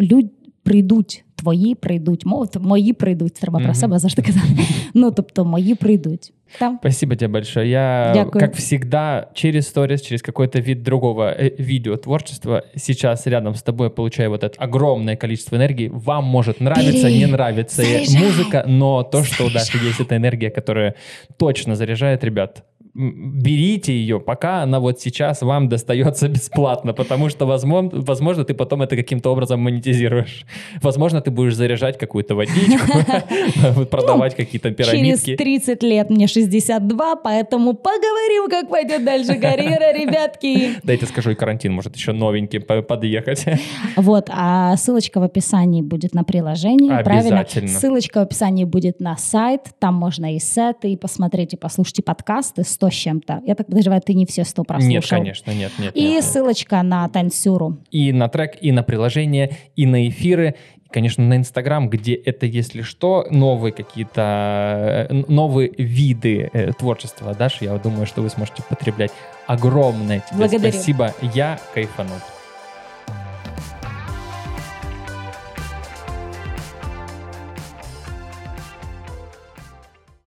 Люд прийдуть твої прийдуть, мої прийдуть. Треба mm-hmm. про себе завжди казати. Ну тобто, мої прийдуть. Там. Спасибо тебе большое. Я, Дякую. как всегда, через сторис, через какой-то вид другого э, видео творчества, сейчас рядом с тобой получаю вот это огромное количество энергии. Вам может нравиться, Бери, не нравится заряжай, музыка, но то, что заряжай. у Даши есть, эта энергия, которая точно заряжает ребят берите ее, пока она вот сейчас вам достается бесплатно, потому что, возможно, возможно ты потом это каким-то образом монетизируешь. Возможно, ты будешь заряжать какую-то водичку, продавать ну, какие-то пирамидки. Через 30 лет мне 62, поэтому поговорим, как пойдет дальше карьера, ребятки. Дайте скажу, и карантин может еще новенький подъехать. Вот, а ссылочка в описании будет на приложение, правильно? Ссылочка в описании будет на сайт, там можно и сеты, и посмотреть, и послушать подкасты, 100 100 с чем-то. Я так подозреваю, ты не все 100 прослушал. Нет, конечно, нет, нет. И нет, ссылочка на танцюру. И на трек, и на приложение, и на эфиры, и, конечно, на Инстаграм, где это, если что, новые какие-то, э, новые виды э, творчества, Даша, я думаю, что вы сможете потреблять. Огромное тебе Благодарю. спасибо. Я кайфанул.